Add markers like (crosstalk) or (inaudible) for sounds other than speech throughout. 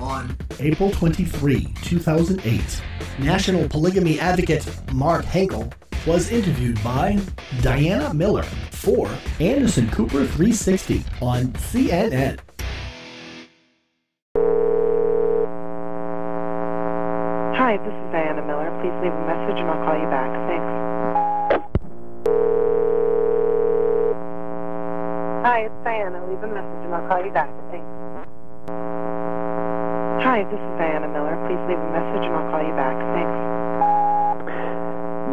On April 23, 2008, national polygamy advocate Mark Henkel was interviewed by Diana Miller for Anderson Cooper 360 on CNN. Hi, this is Diana Miller. Please leave a message and I'll call you back. Thanks. Hi, it's Diana. Leave a message and I'll call you back. Thanks. Hi, this is Diana Miller. Please leave a message and I'll call you back. Thanks.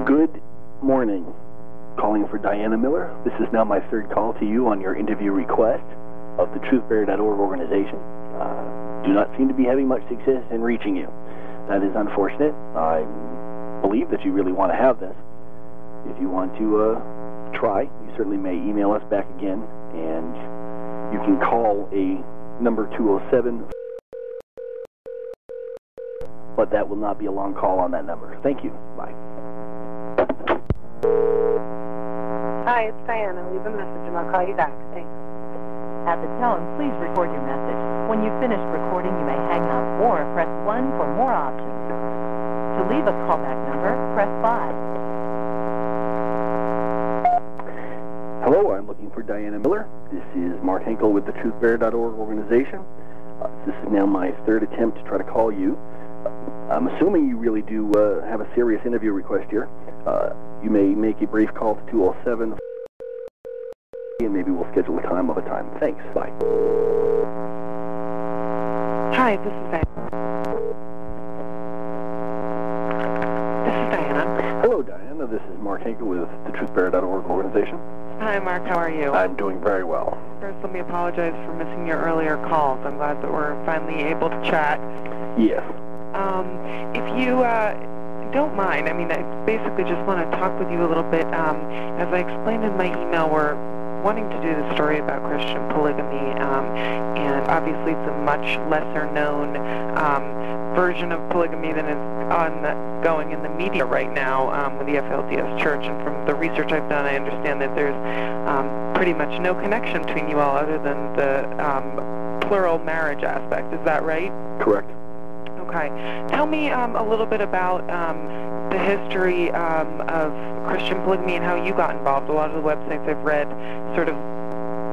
Good morning. Calling for Diana Miller. This is now my third call to you on your interview request of the TruthBearer.org organization. Uh, do not seem to be having much success in reaching you. That is unfortunate. I believe that you really want to have this. If you want to uh, try, you certainly may email us back again, and you can call a number 207 but that will not be a long call on that number. Thank you. Bye. Hi, it's Diana. Leave a message and I'll call you back. Thanks. At the tone, please record your message. When you've finished recording, you may hang up or press 1 for more options. To leave a callback number, press 5. Hello, I'm looking for Diana Miller. This is Mark Henkel with the TruthBearer.org organization. Uh, this is now my third attempt to try to call you. I'm assuming you really do uh, have a serious interview request here. Uh, you may make a brief call to 207 and maybe we'll schedule a time of a time. Thanks. Bye. Hi, this is Diana. This is Diana. Hello, Diana. This is Mark Henkel with the TruthBearer.org organization. Hi, Mark. How are you? I'm doing very well. First, let me apologize for missing your earlier calls. I'm glad that we're finally able to chat. Yes. Um, if you uh, don't mind, I mean, I basically just want to talk with you a little bit. Um, as I explained in my email, we're wanting to do the story about Christian polygamy, um, and obviously it's a much lesser known um, version of polygamy than is on going in the media right now um, with the FLDS Church. And from the research I've done, I understand that there's um, pretty much no connection between you all other than the um, plural marriage aspect. Is that right? Correct. Okay. Tell me um, a little bit about um, the history um, of Christian polygamy and how you got involved. A lot of the websites I've read sort of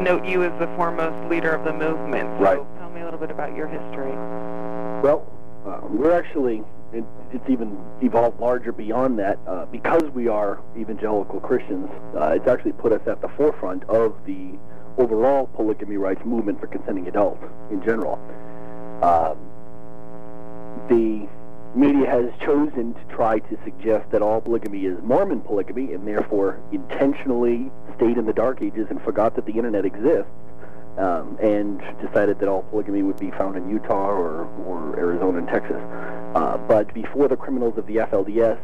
note you as the foremost leader of the movement. So right. tell me a little bit about your history. Well, uh, we're actually, it, it's even evolved larger beyond that. Uh, because we are evangelical Christians, uh, it's actually put us at the forefront of the overall polygamy rights movement for consenting adults in general. Um, the media has chosen to try to suggest that all polygamy is Mormon polygamy and therefore intentionally stayed in the dark ages and forgot that the internet exists um, and decided that all polygamy would be found in Utah or, or Arizona and Texas. Uh, but before the criminals of the FLDS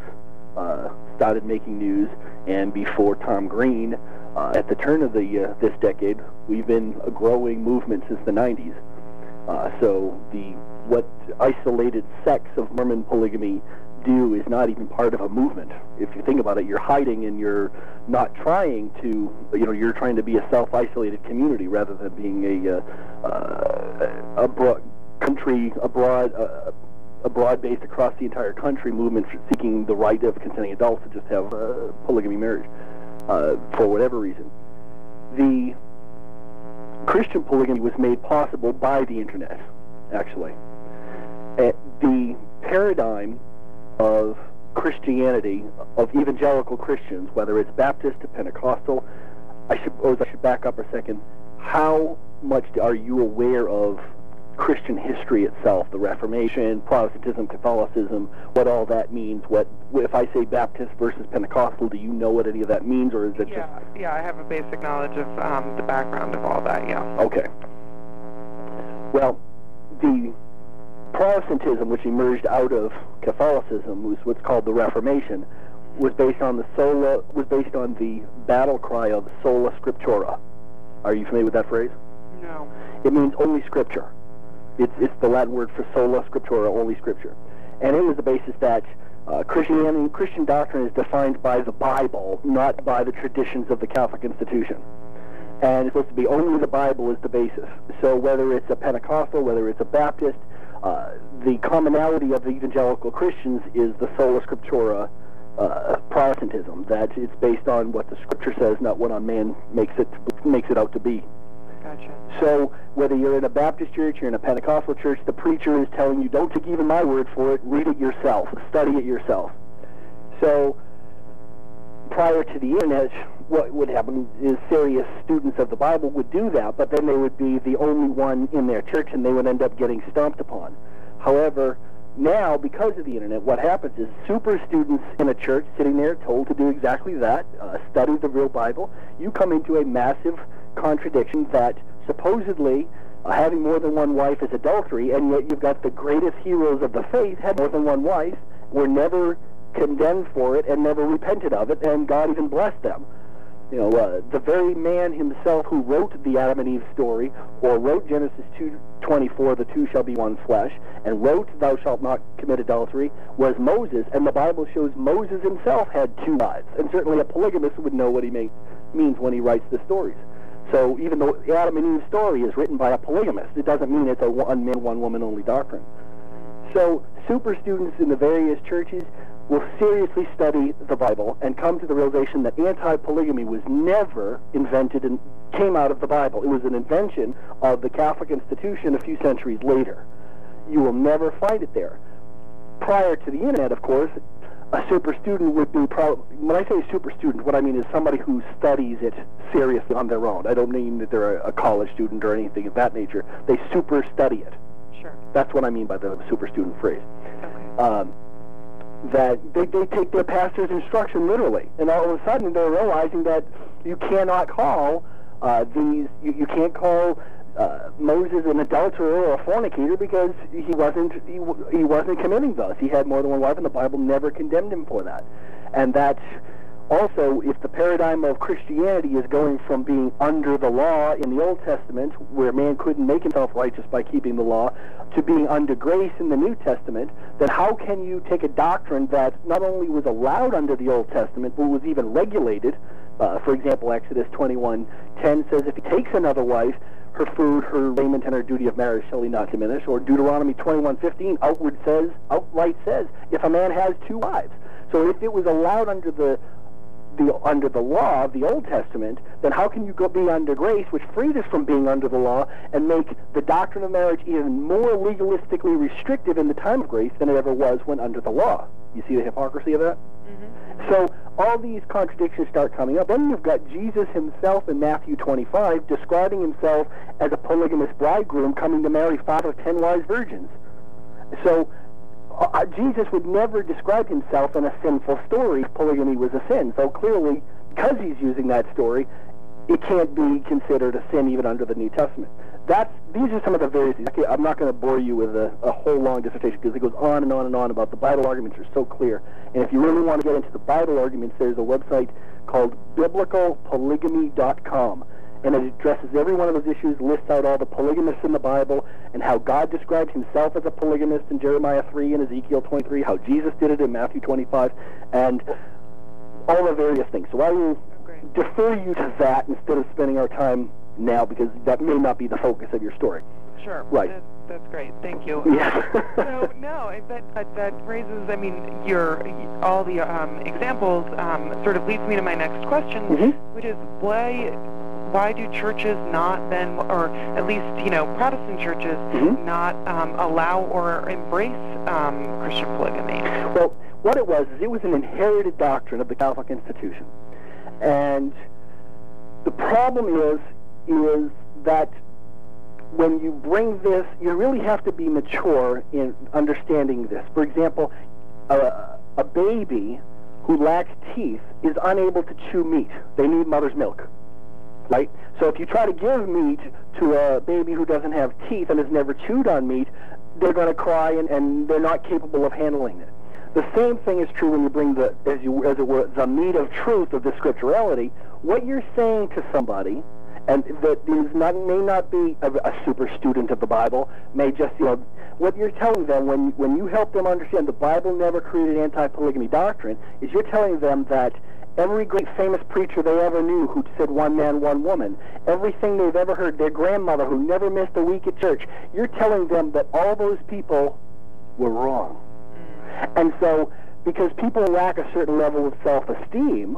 uh, started making news and before Tom Green, uh, at the turn of the uh, this decade, we've been a growing movement since the 90s. Uh, so the what isolated sects of Mormon polygamy do is not even part of a movement. If you think about it, you're hiding and you're not trying to, you know, you're trying to be a self-isolated community rather than being a uh, uh, a broad country, a broad, uh, a broad-based across the entire country movement seeking the right of consenting adults to just have polygamy marriage uh, for whatever reason. The Christian polygamy was made possible by the internet, actually. Uh, the paradigm of Christianity, of evangelical Christians, whether it's Baptist to Pentecostal, I suppose I should back up a second. How much are you aware of Christian history itself, the Reformation, Protestantism, Catholicism, what all that means? What if I say Baptist versus Pentecostal? Do you know what any of that means, or is it yeah, just? Yeah, I have a basic knowledge of um, the background of all that. Yeah. Okay. Well, the Protestantism, which emerged out of Catholicism, was what's called the Reformation, was based on the sola was based on the battle cry of sola scriptura. Are you familiar with that phrase? No. It means only Scripture. It's it's the Latin word for sola scriptura, only Scripture, and it was the basis that uh, Christianity, Christian doctrine is defined by the Bible, not by the traditions of the Catholic institution. And it's supposed to be only the Bible is the basis. So whether it's a Pentecostal, whether it's a Baptist, uh, the commonality of the evangelical Christians is the sola scriptura uh, Protestantism. That it's based on what the Scripture says, not what a man makes it makes it out to be. Gotcha. So whether you're in a Baptist church, you're in a Pentecostal church, the preacher is telling you, don't take even my word for it. Read it yourself. Study it yourself. So prior to the internet, what would happen is serious students of the Bible would do that, but then they would be the only one in their church and they would end up getting stomped upon. However, now, because of the internet, what happens is super students in a church sitting there told to do exactly that, uh, study the real Bible. You come into a massive contradiction that supposedly uh, having more than one wife is adultery, and yet you've got the greatest heroes of the faith had more than one wife, were never condemned for it, and never repented of it, and God even blessed them you know, uh, the very man himself who wrote the Adam and Eve story, or wrote Genesis 2:24, "The two shall be one flesh," and wrote "Thou shalt not commit adultery," was Moses, and the Bible shows Moses himself had two wives, and certainly a polygamist would know what he may, means when he writes the stories. So even though the Adam and Eve story is written by a polygamist, it doesn't mean it's a one man, one woman only doctrine. So super students in the various churches will seriously study the Bible and come to the realization that anti-polygamy was never invented and came out of the Bible. It was an invention of the Catholic institution a few centuries later. You will never find it there. Prior to the internet, of course, a super student would be pro- when I say super student, what I mean is somebody who studies it seriously on their own. I don't mean that they're a, a college student or anything of that nature. They super study it. Sure. That's what I mean by the super student phrase. Okay. Um, that they, they take their pastor's instruction literally. And all of a sudden they're realizing that you cannot call uh, these, you, you can't call uh, Moses an adulterer or a fornicator because he wasn't he, he wasn't committing those. He had more than one wife, and the Bible never condemned him for that. And that's also, if the paradigm of Christianity is going from being under the law in the Old Testament, where man couldn't make himself righteous by keeping the law, to being under grace in the New Testament, then how can you take a doctrine that not only was allowed under the Old Testament, but was even regulated? Uh, for example, Exodus 21:10 says, if he takes another wife, her food, her raiment, and her duty of marriage shall he not diminish. Or Deuteronomy 21:15 outward says, outright says, if a man has two wives. So if it was allowed under the the, under the law of the Old Testament, then how can you go be under grace, which freed us from being under the law, and make the doctrine of marriage even more legalistically restrictive in the time of grace than it ever was when under the law? You see the hypocrisy of that? Mm-hmm. So all these contradictions start coming up. Then you've got Jesus himself in Matthew 25 describing himself as a polygamous bridegroom coming to marry five of ten wise virgins. So uh, Jesus would never describe himself in a sinful story polygamy was a sin. So clearly, because he's using that story, it can't be considered a sin even under the New Testament. That's these are some of the various. Okay, I'm not going to bore you with a, a whole long dissertation because it goes on and on and on about the Bible arguments are so clear. And if you really want to get into the Bible arguments, there's a website called biblicalpolygamy.com and it addresses every one of those issues, lists out all the polygamists in the Bible, and how God describes himself as a polygamist in Jeremiah 3 and Ezekiel 23, how Jesus did it in Matthew 25, and all the various things. So I will defer you to that instead of spending our time now, because that may not be the focus of your story. Sure. Right. That, that's great. Thank you. Yes. (laughs) so no, that, that that raises. I mean, your all the um, examples um, sort of leads me to my next question, Mhm. which is why why do churches not then, or at least you know Protestant churches Mhm. not um, allow or embrace um, Christian polygamy? Well, what it was is it was an inherited doctrine of the Catholic institution, and the problem is is that when you bring this, you really have to be mature in understanding this. For example, a baby who lacks teeth is unable to chew meat. They need mother's milk. Right? So if you try to give meat to a baby who doesn't have teeth and has never chewed on meat, they're going to cry and, and they're not capable of handling it. The same thing is true when you bring the, as you, as it were, the meat of truth of the scripturality. What you're saying to somebody, and that is not may not be a, a super student of the Bible, may just you know what you're telling them when when you help them understand the Bible never created anti-polygamy doctrine is you're telling them that every great famous preacher they ever knew who said one man, one woman, everything they've ever heard, their grandmother who never missed a week at church, you're telling them that all those people were wrong. And so, because people lack a certain level of self-esteem,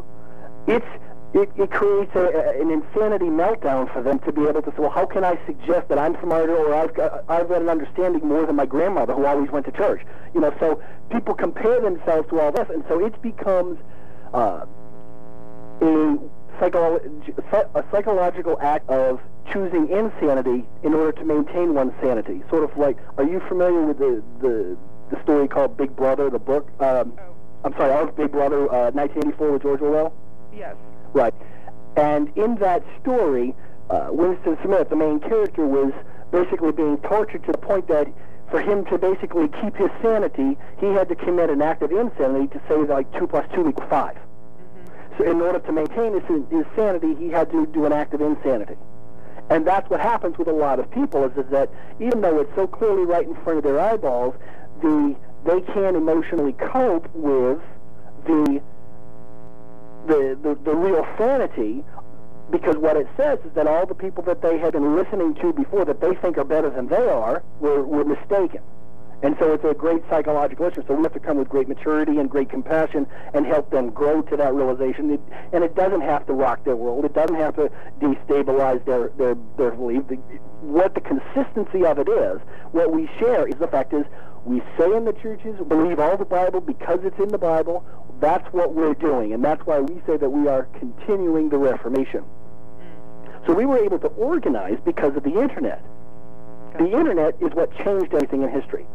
it's it, it creates a, a, an insanity meltdown for them to be able to say, well, how can I suggest that I'm smarter or I've got, I've got an understanding more than my grandmother who always went to church? You know, so people compare themselves to all this, and so it becomes uh, a, psycho- a psychological act of choosing insanity in order to maintain one's sanity. Sort of like, are you familiar with the, the, the story called Big Brother, the book? Um, Oh. I'm sorry, of Big Brother, uh, 1984 with George Orwell? Yes. Right. And in that story, uh, Winston Smith, the main character, was basically being tortured to the point that for him to basically keep his sanity, he had to commit an act of insanity to say like 2 plus 2 equals 5. So in order to maintain his, his sanity, he had to do an act of insanity. And that's what happens with a lot of people is, is that even though it's so clearly right in front of their eyeballs, the they can't emotionally cope with the the, the, the real sanity because what it says is that all the people that they had been listening to before that they think are better than they are were, were mistaken. And so it's a great psychological issue. So we have to come with great maturity and great compassion and help them grow to that realization. It, and it doesn't have to rock their world. It doesn't have to destabilize their, their, their belief. The, what the consistency of it is, what we share is the fact is we say in the churches, believe all the Bible because it's in the Bible. That's what we're doing. And that's why we say that we are continuing the Reformation. So we were able to organize because of the Internet. The Internet is what changed everything in history.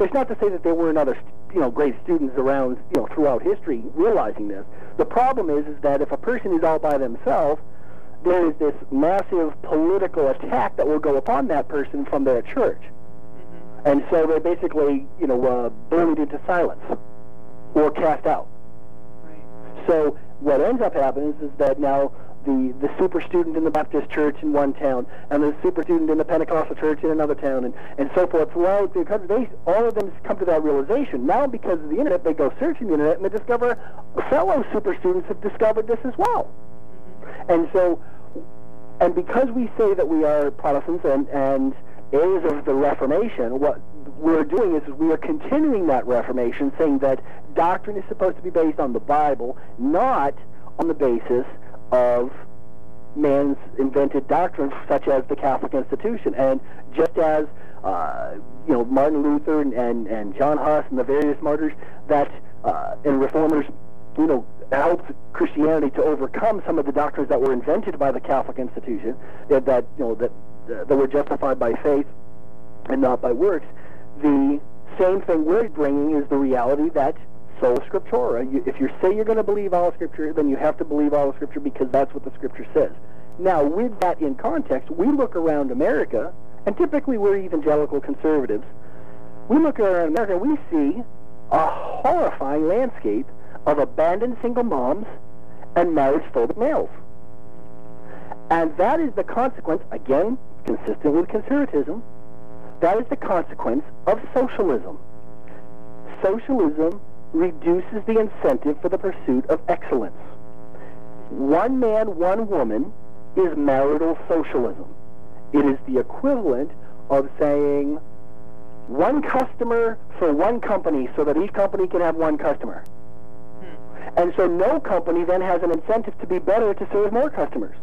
It's not to say that there weren't other, you know, great students around, you know, throughout history realizing this. The problem is, is that if a person is all by themselves, there is this massive political attack that will go upon that person from their church. And so they're basically, you know, uh, bullied into silence or cast out. Right. So what ends up happening is that now the, the super student in the Baptist church in one town and the super student in the Pentecostal church in another town and, and so forth throughout they, all of them come to that realization. Now because of the internet, they go searching the internet and they discover fellow super students have discovered this as well. And so, and because we say that we are Protestants and, and heirs of the Reformation, what we're doing is we are continuing that Reformation, saying that doctrine is supposed to be based on the Bible, not on the basis of man's invented doctrines, such as the Catholic institution. And just as uh, you know, Martin Luther and, and, and John Huss and the various martyrs that uh, and reformers, you know, helped Christianity to overcome some of the doctrines that were invented by the Catholic institution, that, that you know that that were justified by faith and not by works. The same thing we're bringing is the reality that sola scriptura. You, if you say you're going to believe all Scripture, then you have to believe all Scripture because that's what the Scripture says. Now, with that in context, we look around America, and typically we're evangelical conservatives. We look around America, we see a horrifying landscape of abandoned single moms and marriage-phobic males. And that is the consequence, again, consistent with conservatism, that is the consequence of socialism. Socialism reduces the incentive for the pursuit of excellence. One man, one woman is marital socialism. It is the equivalent of saying one customer for one company so that each company can have one customer. And so no company then has an incentive to be better to serve more customers.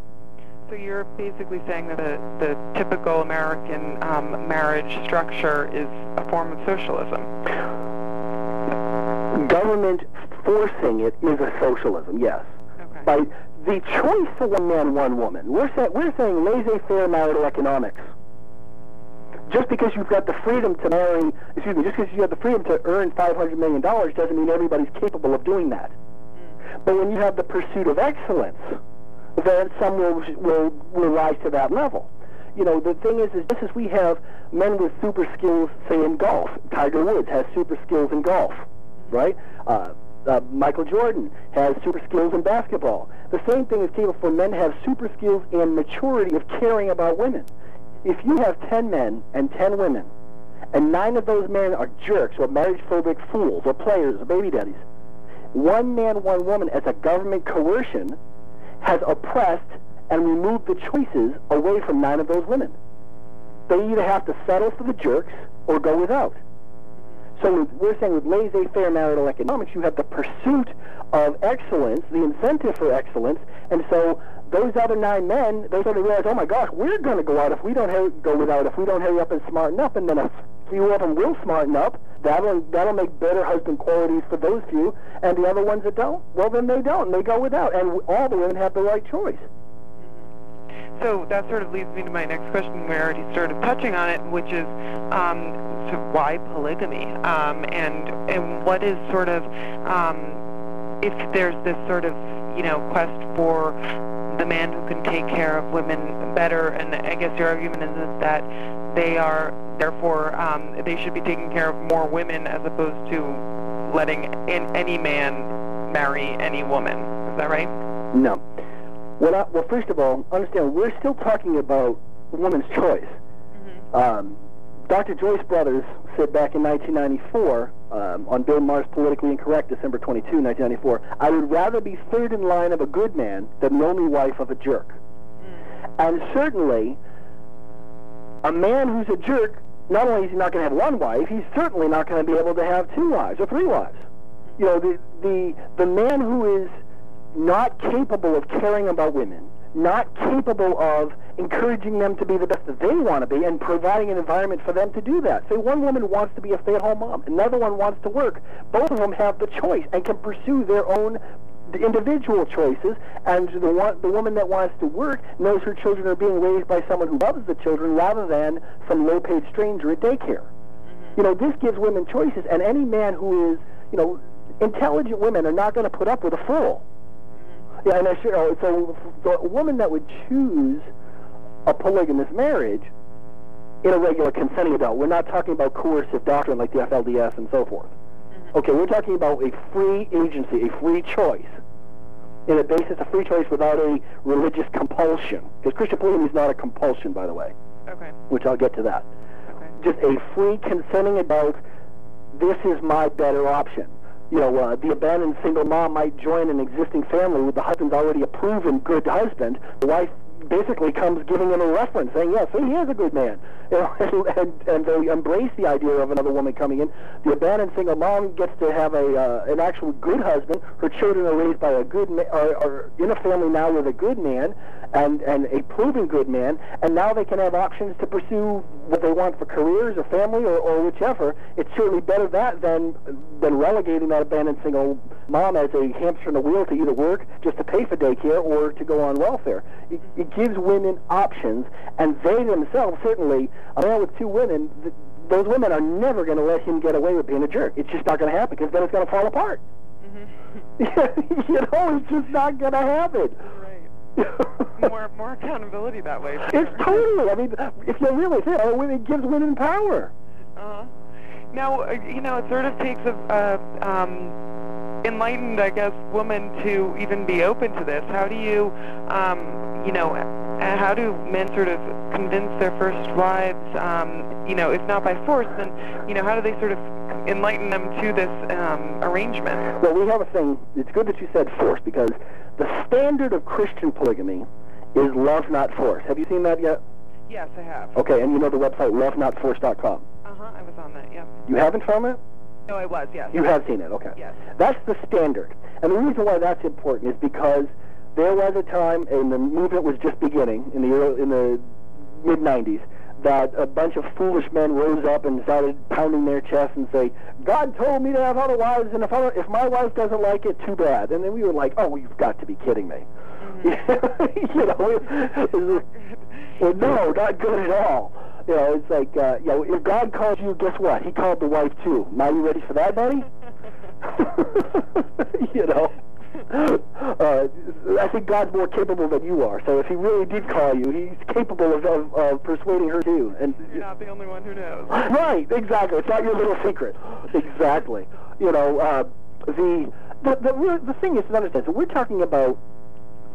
So you're basically saying that the, the typical American um, marriage structure is a form of socialism. Government forcing it is a socialism, yes. Okay. By the choice of one man, one woman. We're, say, we're saying laissez-faire marital economics. Just because you've got the freedom to marry, excuse me, just because you have the freedom to earn $500 million doesn't mean everybody's capable of doing that. Mm. But when you have the pursuit of excellence, then some will, will, will rise to that level. You know, the thing is, is just as we have men with super skills, say, in golf, Tiger Woods has super skills in golf, right? Uh, uh, Michael Jordan has super skills in basketball. The same thing is capable for men have super skills and maturity of caring about women. If you have 10 men and 10 women, and nine of those men are jerks or marriage-phobic fools or players or baby daddies, one man, one woman as a government coercion has oppressed and removed the choices away from nine of those women. They either have to settle for the jerks or go without. So we're saying with laissez-faire marital economics, you have the pursuit of excellence, the incentive for excellence, and so those other nine men, they sort of realize, oh my gosh, we're going to go out if we don't hurry, go without, if we don't hurry up and smarten up, and then a few of them will smarten up. That'll that'll make better husband qualities for those few, and the other ones that don't, well then they don't, and they go without, and all the women have the right choice. So that sort of leads me to my next question. We're already of touching on it, which is um, so why polygamy, um, and and what is sort of um, if there's this sort of you know quest for the man who can take care of women better, and I guess your argument is that they are therefore um, they should be taking care of more women as opposed to letting in any man marry any woman. Is that right? No. Well, I, well, first of all, understand we're still talking about woman's choice. Mm-hmm. Um, Dr. Joyce Brothers said back in 1994 um, on Bill Maher's Politically Incorrect, December 22, 1994, I would rather be third in line of a good man than the only wife of a jerk. Mm. And certainly, a man who's a jerk, not only is he not going to have one wife, he's certainly not going to be able to have two wives or three wives. You know, the, the, the man who is not capable of caring about women, not capable of encouraging them to be the best that they want to be and providing an environment for them to do that. Say one woman wants to be a stay-at-home mom, another one wants to work. Both of them have the choice and can pursue their own individual choices, and the one, the woman that wants to work knows her children are being raised by someone who loves the children rather than some low-paid stranger at daycare. You know, this gives women choices, and any man who is, you know, intelligent women are not going to put up with a fool. Yeah, and I sure, oh, so, so a woman that would choose a polygamous marriage in a regular consenting adult, we're not talking about coercive doctrine like the FLDS and so forth. Mm-hmm. Okay, we're talking about a free agency, a free choice, in a basis of free choice without a religious compulsion. Because Christian polygamy is not a compulsion, by the way, Okay. which I'll get to that. Okay. Just a free consenting adult, this is my better option. You know, uh, the abandoned single mom might join an existing family with the husband's already a proven good husband. The wife basically comes giving him a reference, saying, "Yes, see, he is a good man," (laughs) you know, and, and and they embrace the idea of another woman coming in. The abandoned single mom gets to have a uh, an actual good husband. Her children are raised by a good ma- are, are in a family now with a good man, and and a proven good man, and now they can have options to pursue what they want for careers or family or, or whichever. It's certainly better that than than relegating that abandoned single mom as a hamster in a wheel to either work just to pay for daycare or to go on welfare. It, it gives women options, and they themselves certainly, a man with two women, th- those women are never going to let him get away with being a jerk. It's just not going to happen because then it's going to fall apart. Mm-hmm. (laughs) you know, it's just not going to happen. Right. More more accountability that way. It's totally. I mean, if you really think, oh, it gives women power. Uh-huh. Now, uh, you know, it sort of takes a, a um, enlightened, I guess, woman to even be open to this. How do you, um, you know, uh, how do men sort of convince their first wives, um, you know, if not by force, then, you know, how do they sort of enlighten them to this um, arrangement? Well, we have a thing. It's good that you said force because the standard of Christian polygamy is love, not force. Have you seen that yet? Yes, I have. Okay, and you know the website lovenotforce.com. Uh-huh, I was on that, yeah. You haven't found it? No, I was, yes. You have seen it, okay. Yes. That's the standard. And the reason why that's important is because there was a time, and the movement was just beginning in the early, in the mid 90s, that a bunch of foolish men rose up and started pounding their chests and say, "God told me to have other wives, and if other, if my wife doesn't like it, too bad." And then we were like, "Oh, you've got to be kidding me!" Mm-hmm. (laughs) you know, it, it, well, (laughs) no, not good at all. You know, it's like, uh, you know, if God calls you, guess what? He called the wife too. Now you ready for that, buddy? (laughs) you know. Uh, I think God's more capable than you are. So if He really did call you, He's capable of, of, of persuading her too. And You're not the only one who knows. right, exactly. It's not your little secret. Exactly. You know, uh, the the the, the thing is to understand. So we're talking about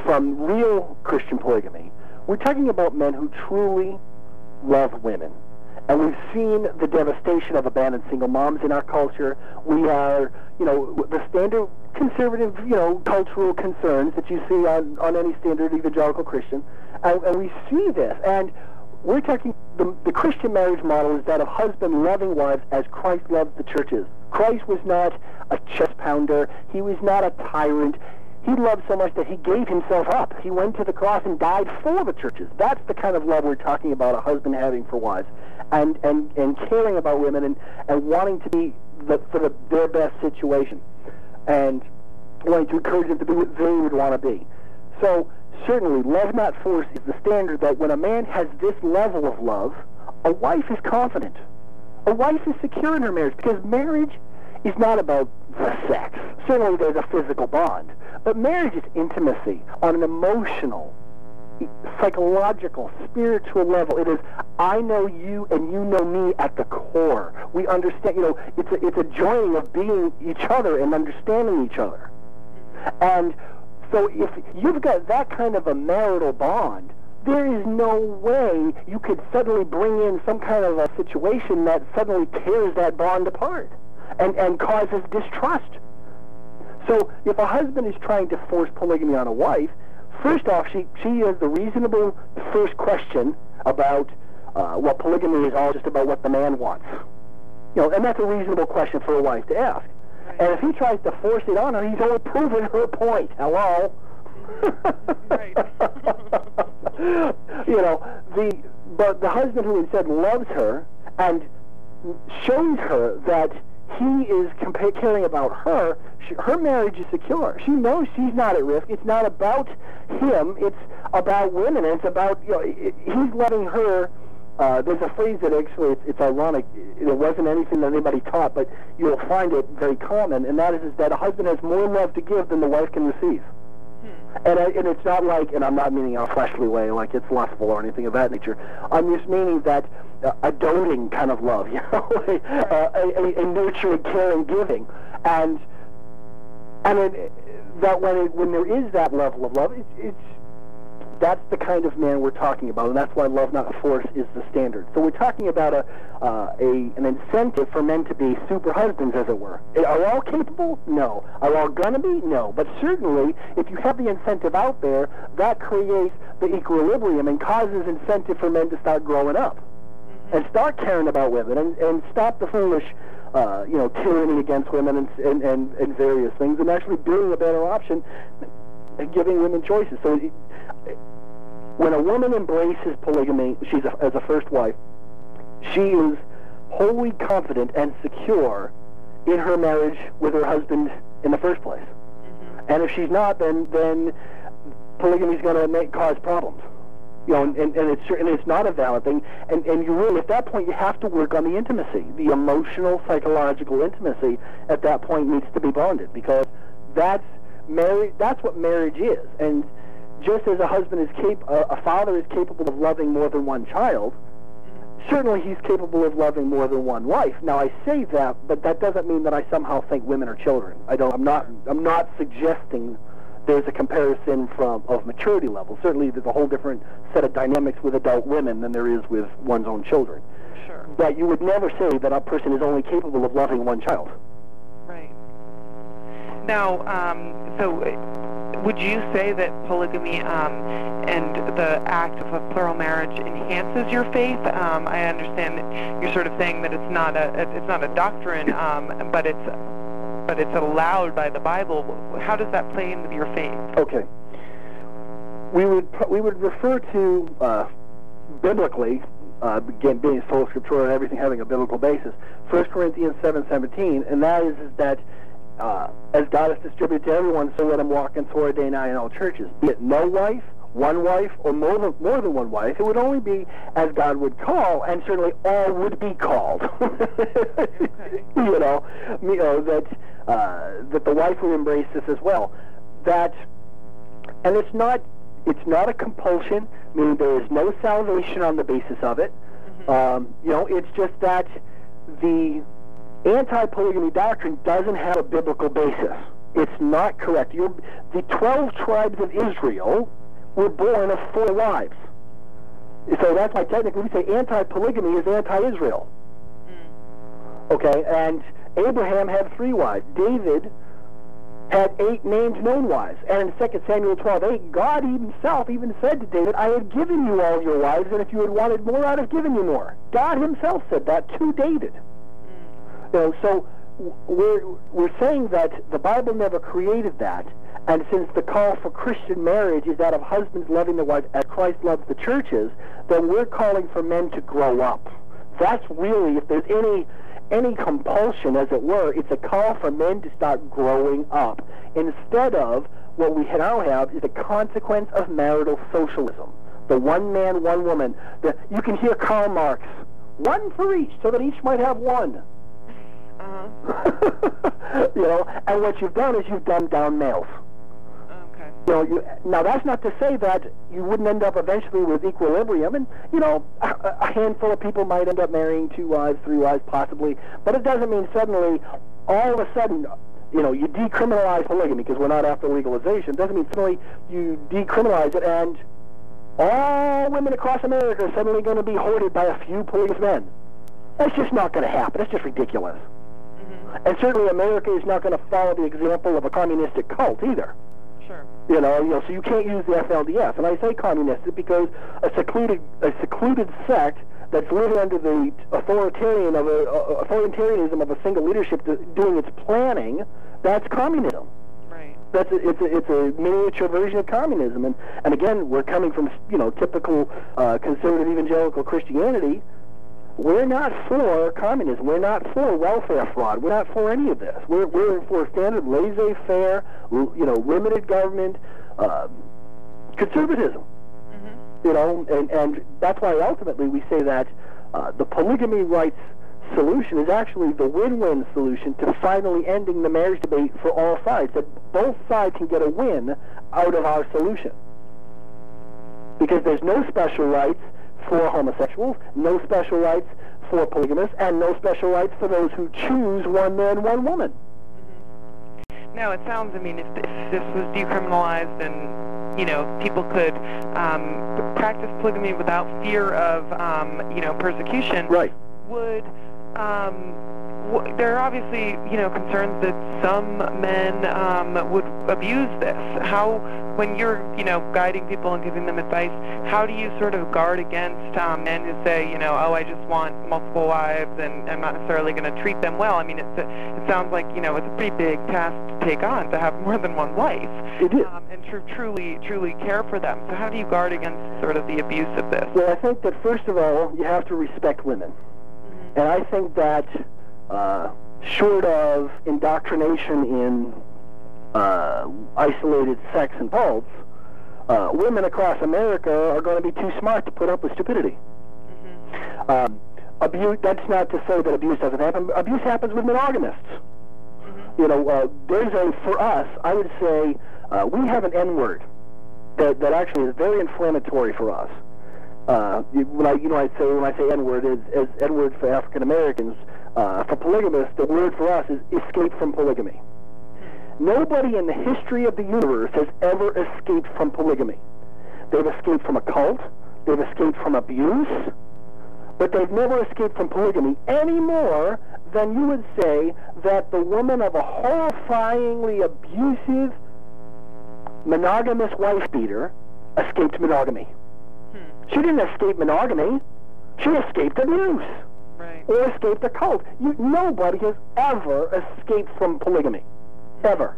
from real Christian polygamy. We're talking about men who truly love women. And we've seen the devastation of abandoned single moms in our culture. We are, you know, the standard conservative, you know, cultural concerns that you see on, on any standard evangelical Christian. And, and we see this. And we're talking, the, the Christian marriage model is that of husband loving wives as Christ loved the churches. Christ was not a chest pounder. He was not a tyrant. He loved so much that he gave himself up. He went to the cross and died for the churches. That's the kind of love we're talking about a husband having for wives and, and, and caring about women and, and wanting to be the, for the, their best situation and wanting to encourage them to be what they would want to be. So certainly love not force is the standard that when a man has this level of love, a wife is confident. A wife is secure in her marriage because marriage is not about the sex. Certainly there's a physical bond. But marriage is intimacy on an emotional, psychological, spiritual level. It is, I know you and you know me at the core. We understand, you know, it's a, it's a joining of being each other and understanding each other. And so if you've got that kind of a marital bond, there is no way you could suddenly bring in some kind of a situation that suddenly tears that bond apart and, and causes distrust. So if a husband is trying to force polygamy on a wife, first off, she, she has the reasonable first question about uh, what polygamy is all just about what the man wants. You know, and that's a reasonable question for a wife to ask. And if he tries to force it on her, he's only proving her point. Hello? (laughs) You know, the but the husband who instead loves her and shows her that he is compa- caring about her. She, her marriage is secure. She knows she's not at risk. It's not about him. It's about women. And it's about you know it, he's letting her. Uh, there's a phrase that actually it's, it's ironic. It wasn't anything that anybody taught, but you'll find it very common, and that is, is that a husband has more love to give than the wife can receive. And, I, and it's not like, and I'm not meaning in a fleshly way, like it's lustful or anything of that nature. I'm just meaning that uh, a doting kind of love, (laughs) you know, a, uh, a, a, a nurturing, caring, giving, and and it, that when it, when there is that level of love, it's, it's that's the kind of man we're talking about, and that's why love not force is the standard. So we're talking about a, uh, a an incentive for men to be super husbands, as it were. Are all capable? No. Are all gonna be? No. But certainly, if you have the incentive out there, that creates the equilibrium and causes incentive for men to start growing up and start caring about women and, and stop the foolish uh, you know, tyranny against women and, and, and, and various things, and actually being a better option and giving women choices. So it, when a woman embraces polygamy, she's a, as a first wife, she is wholly confident and secure in her marriage with her husband in the first place. Mm-hmm. And if she's not, then then polygamy is going to make cause problems. You know, and, and, and it's and it's not a valid thing. And and you really at that point you have to work on the intimacy, the emotional, psychological intimacy. At that point needs to be bonded because that's marriage. That's what marriage is. And just as a husband is cap- uh, a father is capable of loving more than one child, certainly he's capable of loving more than one wife. Now I say that, but that doesn't mean that I somehow think women are children. I don't. I'm not. I'm not suggesting there's a comparison from of maturity level. Certainly, there's a whole different set of dynamics with adult women than there is with one's own children. Sure. But you would never say that a person is only capable of loving one child. Right. Now, um, so would you say that polygamy um, and the act of a plural marriage enhances your faith? Um, I understand that you're sort of saying that it's not a it's not a doctrine, um, but it's but it's allowed by the Bible. How does that play into your faith? Okay. We would we would refer to uh, biblically, uh, again being sola scriptura and everything having a biblical basis. 1 Corinthians seven seventeen, and that is that uh, as God has distributed to everyone, so let him walk in Torah day and night in all churches. Be it no wife, one wife, or more than more than one wife, it would only be as God would call, and certainly all would be called. (laughs) you know, you know that uh, that the wife will embrace this as well. That, and it's not it's not a compulsion, meaning there is no salvation on the basis of it. Um, you know, it's just that the anti-polygamy doctrine doesn't have a biblical basis. It's not correct. You're, the 12 tribes of Israel were born of four wives. So that's why technically we say anti-polygamy is anti-Israel. Hmm. Okay, and Abraham had three wives. David had eight named known wives. And in 2 Samuel 12, 8, God himself even said to David, I had given you all your wives, and if you had wanted more, I'd have given you more. God himself said that to David. Know, so we're, we're saying that the Bible never created that. And since the call for Christian marriage is that of husbands loving their wives as Christ loves the churches, then we're calling for men to grow up. That's really, if there's any any compulsion, as it were, it's a call for men to start growing up. Instead of what we now have is a consequence of marital socialism. The one man, one woman. The, you can hear Karl Marx, one for each, so that each might have one. Uh-huh. (laughs) you know, and what you've done is you've dumbed down males. Okay. You know, you, now that's not to say that you wouldn't end up eventually with equilibrium, and you know, a, a handful of people might end up marrying two wives, three wives, possibly, but it doesn't mean suddenly, all of a sudden, you know, you decriminalize polygamy because we're not after legalization. It doesn't mean suddenly you decriminalize it and all women across America are suddenly going to be hoarded by a few polygamous men. That's just not going to happen. That's just ridiculous. And certainly America is not going to follow the example of a communistic cult either. Sure. You know, you know, so you can't use the FLDS. And I say communistic because a secluded, a secluded sect that's living under the authoritarian of a, uh, authoritarianism of a single leadership doing its planning, that's communism. Right. That's a, it's a, it's a miniature version of communism. And and again, we're coming from you know typical uh, conservative evangelical Christianity. We're not for communism. We're not for welfare fraud. We're not for any of this. We're, we're for standard laissez-faire, you know, limited government, um, conservatism. You know, and, and that's why ultimately we say that uh, the polygamy rights solution is actually the win-win solution to finally ending the marriage debate for all sides. That both sides can get a win out of our solution. Because there's no special rights for homosexuals, no special rights for polygamists, and no special rights for those who choose one man, one woman. No, it sounds. I mean, if, if this was decriminalized and you know people could um, practice polygamy without fear of um, you know persecution, Right. would um, w- there are obviously you know concerns that some men um, would abuse this. How, when you're you know guiding people and giving them advice, how do you sort of guard against um, men who say you know oh I just want multiple wives and I'm not necessarily going to treat them well? I mean it's a, it sounds like you know it's a pretty big task to take on to have more than one wife It is. um, and tru- truly truly care for them. So how do you guard against sort of the abuse of this? Well, I think that first of all, you have to respect women. And I think that uh, short of indoctrination in uh, isolated sex and cults, uh, women across America are going to be too smart to put up with stupidity. Um, abuse, that's not to say that abuse doesn't happen. Abuse happens with monogamists. You know, uh, there's a, for us, I would say, uh, we have an N-word that, that actually is very inflammatory for us uh, when I, you know, I say when I say N-word is as N-word for African Americans. Uh, for polygamists, the word for us is escape from polygamy. Nobody in the history of the universe has ever escaped from polygamy. They've escaped from a cult. They've escaped from abuse. But they've never escaped from polygamy any more than you would say that the woman of a horrifyingly abusive, monogamous wife beater escaped monogamy. She didn't escape monogamy. She escaped abuse Right. or escaped a cult. You, nobody has ever escaped from polygamy, ever.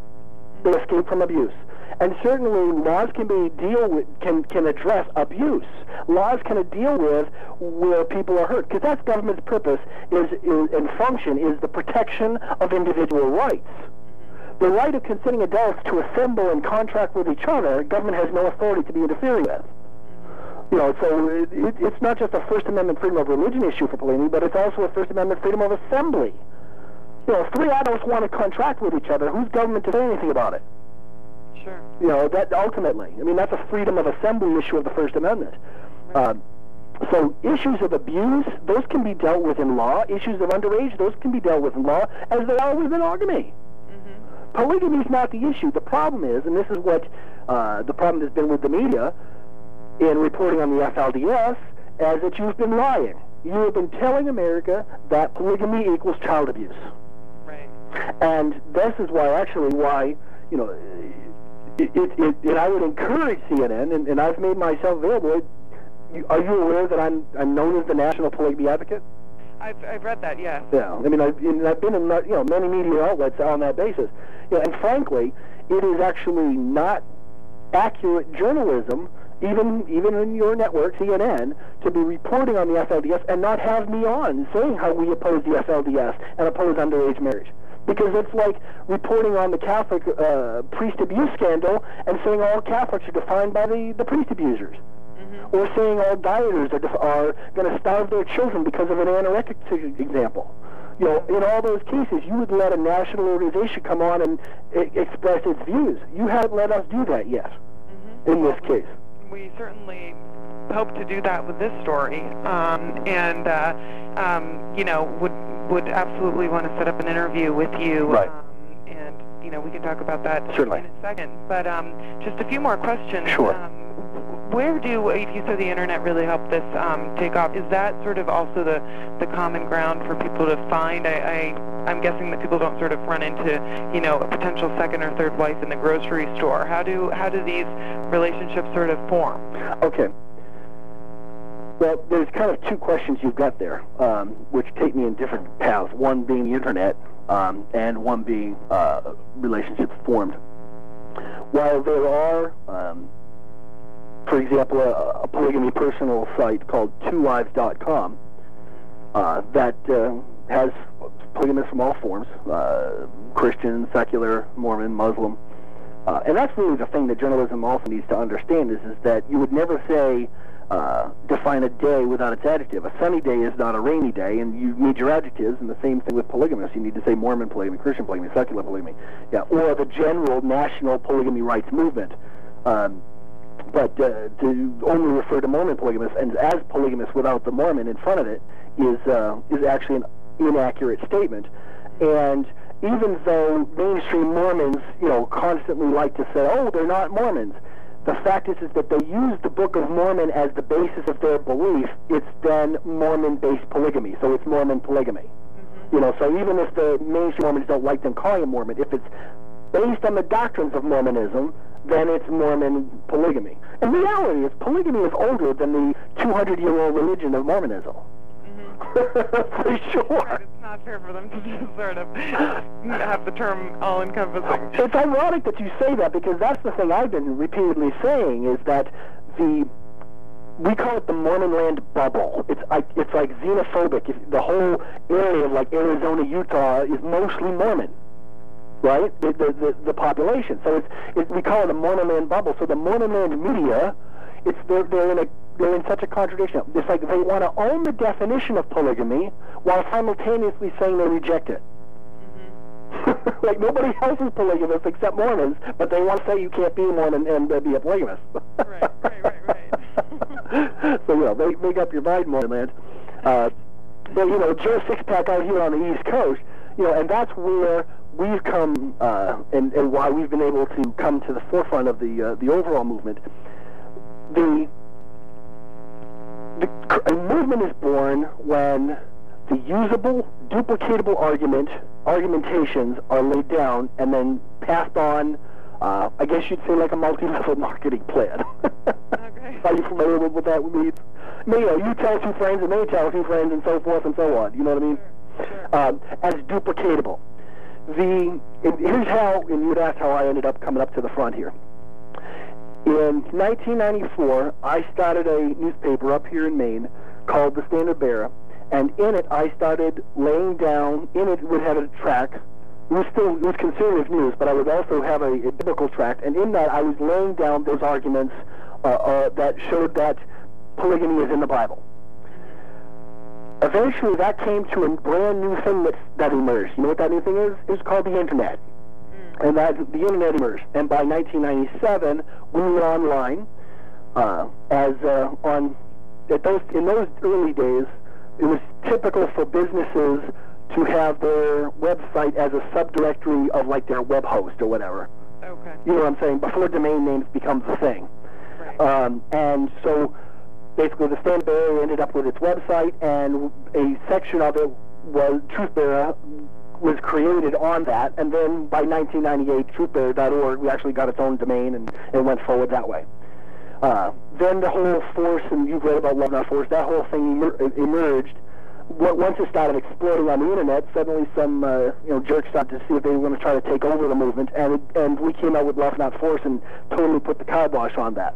They hmm. escape from abuse. And certainly laws can be deal with can can address abuse. Laws can deal with where people are hurt because that's government's purpose is, is and function is the protection of individual rights. Mm-hmm. The right of consenting adults to assemble and contract with each other, government has no authority to be interfering with. You know, so it, it, it's not just a First Amendment freedom of religion issue for polygamy, but it's also a First Amendment freedom of assembly. You know, if three adults want to contract with each other, who's government to say anything about it? Sure. You know, that ultimately, I mean, that's a freedom of assembly issue of the First Amendment. Uh, so issues of abuse, those can be dealt with in law. Issues of underage, those can be dealt with in law, as they are with monogamy. Polygamy is not the issue. The problem is, and this is what uh, the problem has been with the media in reporting on the FLDS, as that you've been lying. You have been telling America that polygamy equals child abuse. Right. And this is why, actually, why, you know, it, it, it, and I would encourage CNN, and, and I've made myself available. You, are you aware that I'm, I'm known as the National Polygamy Advocate? I've, I've read that, yes. Yeah, I mean, I've, I've been in you know many media outlets on that basis. You know, and frankly, it is actually not accurate journalism, even even in your network, CNN, to be reporting on the FLDS and not have me on saying how we oppose the FLDS and oppose underage marriage. Because it's like reporting on the Catholic uh, priest abuse scandal and saying all Catholics are defined by the, the priest abusers or saying all dieters are, def- are going to starve their children because of an anorexic example. You know, in all those cases, you would let a national organization come on and I- express its views. You haven't let us do that yet in this case. We certainly hope to do that with this story, um, and uh, um, you know would would absolutely want to set up an interview with you. Right. Um, and you know we can talk about that Certainly. in a second. But um, just a few more questions. Sure. Um, where do, if you said the internet really helped this um, take off, is that sort of also the, the common ground for people to find? I, I, I'm guessing that people don't sort of run into, you know, a potential second or third wife in the grocery store. How do, how do these relationships sort of form? Okay. Well, there's kind of two questions you've got there, um, which take me in different paths. One being the internet, um, and one being uh, relationships formed. While there are, um, for example, a, a polygamy personal site called twowives.com uh, that uh, has polygamists from all forms, uh, Christian, secular, Mormon, Muslim. Uh, and that's really the thing that journalism also needs to understand is, is that you would never say, uh, define a day without its adjective. A sunny day is not a rainy day, and you need your adjectives, and the same thing with polygamists. You need to say Mormon polygamy, Christian polygamy, secular polygamy, yeah, or the general national polygamy rights movement. Um, but uh, to only refer to Mormon polygamists and as polygamists without the Mormon in front of it is uh, is actually an inaccurate statement. And even though mainstream Mormons, you know, constantly like to say, "Oh, they're not Mormons," the fact is is that they use the Book of Mormon as the basis of their belief. It's then Mormon-based polygamy, so it's Mormon polygamy. You know, so even if the mainstream Mormons don't like them calling it Mormon, if it's based on the doctrines of Mormonism, then it's Mormon polygamy. In reality is polygamy is older than the 200-year-old religion of Mormonism. Mm-hmm. (laughs) For sure. Right, it's not fair for them to just sort of have the term all-encompassing. It's ironic that you say that because that's the thing I've been repeatedly saying is that the we call it the Mormon land bubble. It's like it's like xenophobic. If the whole area of like Arizona, Utah is mostly Mormon, right? The the, the, the population. So it's, it's we call it a Mormon land bubble. So the Mormon land media, it's they're they're in a they're in such a contradiction. It's like they want to own the definition of polygamy while simultaneously saying they reject it. (laughs) like nobody else is polygamous except Mormons, but they want to say you can't be a Mormon and uh, be a polygamist. Right, right, right, right. (laughs) so you know, make, make up your mind, Mormon land. Uh, but you know, Joe Sixpack out here on the East Coast, you know, and that's where we've come, uh, and and why we've been able to come to the forefront of the uh, the overall movement. The the a movement is born when the usable, duplicatable argument argumentations are laid down and then passed on. Uh, I guess you'd say like a multi-level (laughs) marketing plan. Okay. Are you familiar with what that means? I mean, you know, you tell two friends and they tell two friends and so forth and so on. You know what I mean? Sure. Um, as duplicatable. The here's how, and you'd ask how I ended up coming up to the front here. In 1994, I started a newspaper up here in Maine called the Standard Bearer, and in it I started laying down. In it would have a track. It was still it was conservative news, but I would also have a, a biblical tract, and in that I was laying down those arguments uh, uh, that showed that polygamy is in the Bible. Eventually, that came to a brand new thing that that emerged. You know what that new thing is? It's called the internet and that the internet emerged. And by 1997, we were online. Uh, as uh, on at those in those early days, it was typical for businesses to have their website as a subdirectory of like their web host or whatever. Okay. You know what I'm saying? Before domain names becomes a thing. Right. Um, and so basically the Stand Bearer ended up with its website, and a section of it was Truth Bearer was created on that, and then by 1998, truthbearer.org, we actually got its own domain, and it went forward that way. Uh, then the whole force, and you've read about Love Not Force, that whole thing emer- emerged. Once it started exploding on the internet, suddenly some uh, you know jerks started to see if they were going to try to take over the movement, and it, and we came out with Love Not Force and totally put the kibosh on that.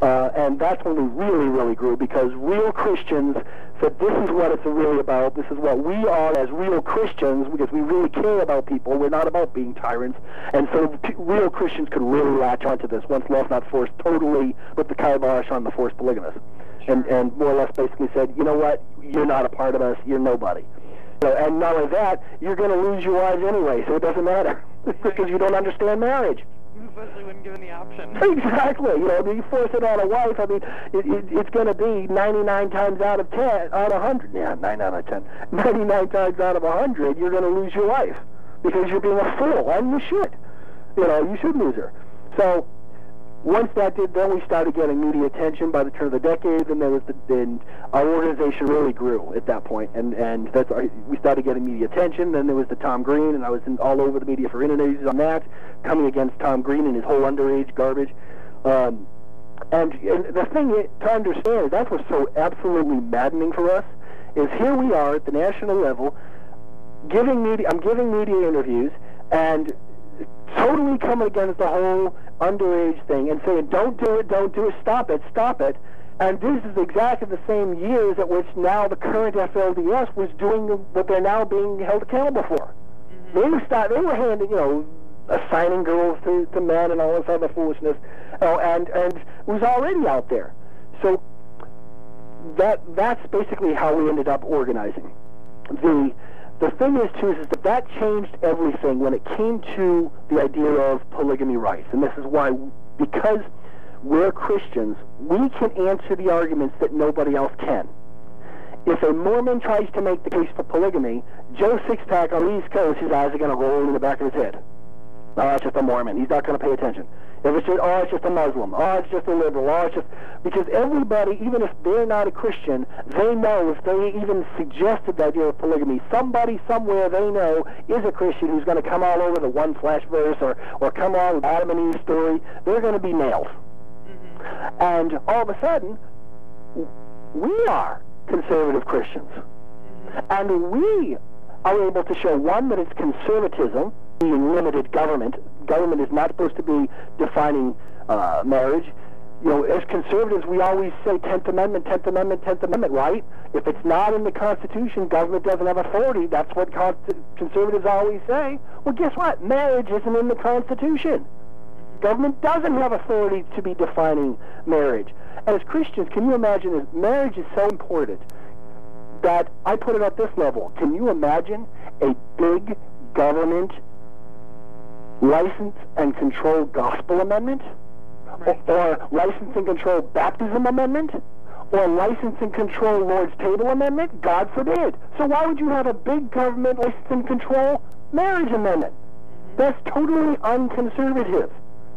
Uh, and that's when we really, really grew because real Christians said, this is what it's really about. This is what we are as real Christians because we really care about people. We're not about being tyrants. And so p- real Christians could really latch onto this once Love Not Force totally put the kibosh on the forced polygamists. And, and more or less basically said, you know what, you're not a part of us, you're nobody. So, and not only that, you're going to lose your wives anyway, so it doesn't matter (laughs) because you don't understand marriage. Especially when given the option. (laughs) Exactly. You know, you force it on a wife. I mean, it, it, it's going to be 99 times out of 10, out of 100. Yeah, 9 out of 10. (laughs) 99 times out of 100, you're going to lose your wife because you're being a fool, and you should. You know, you should lose her. So once that did, then we started getting media attention by the turn of the decade. Then there was the, then our organization really grew at that point, and and that's our, we started getting media attention. Then there was the Tom Green, and I was in, all over the media for interviews on that, coming against Tom Green and his whole underage garbage. Um, and, and the thing to understand is that's what's so absolutely maddening for us is here we are at the national level giving media. I'm giving media interviews and totally coming against the whole underage thing and saying, don't do it, don't do it, stop it, stop it. And this is exactly the same years at which now the current FLDS was doing what they're now being held accountable for. Mm-hmm. They were start, they were handing, you know, assigning girls to, to men and all this other foolishness, oh, and and it was already out there. So that that's basically how we ended up organizing. The the thing is too is that that changed everything when it came to the idea of polygamy rights, and this is why because we're Christians, we can answer the arguments that nobody else can. If a Mormon tries to make the case for polygamy, Joe Sixpack on the East Coast, his eyes are going to roll in the back of his head. Oh, it's just a Mormon. He's not going to pay attention. If it's just, oh, it's just a Muslim. Oh, it's just a liberal. Oh, it's just because everybody, even if they're not a Christian, they know if they even suggested the idea of polygamy, somebody somewhere they know is a Christian who's going to come all over the one flesh verse or or come on with Adam and Eve story. They're going to be nailed. Mm-hmm. And all of a sudden, we are conservative Christians. Mm-hmm. And we are able to show, one, that it's conservatism, being limited government. Government is not supposed to be defining uh, marriage. You know, as conservatives, we always say 10th Amendment, 10th Amendment, 10th Amendment, right? If it's not in the Constitution, government doesn't have authority. That's what con- conservatives always say. Well, guess what? Marriage isn't in the Constitution. Government doesn't have authority to be defining marriage. As Christians, can you imagine that marriage is so important that I put it at this level. Can you imagine a big government license and control gospel amendment? Right. Or, or license and control baptism amendment? Or license and control Lord's table amendment? God forbid. So why would you have a big government license and control marriage amendment? That's totally unconservative.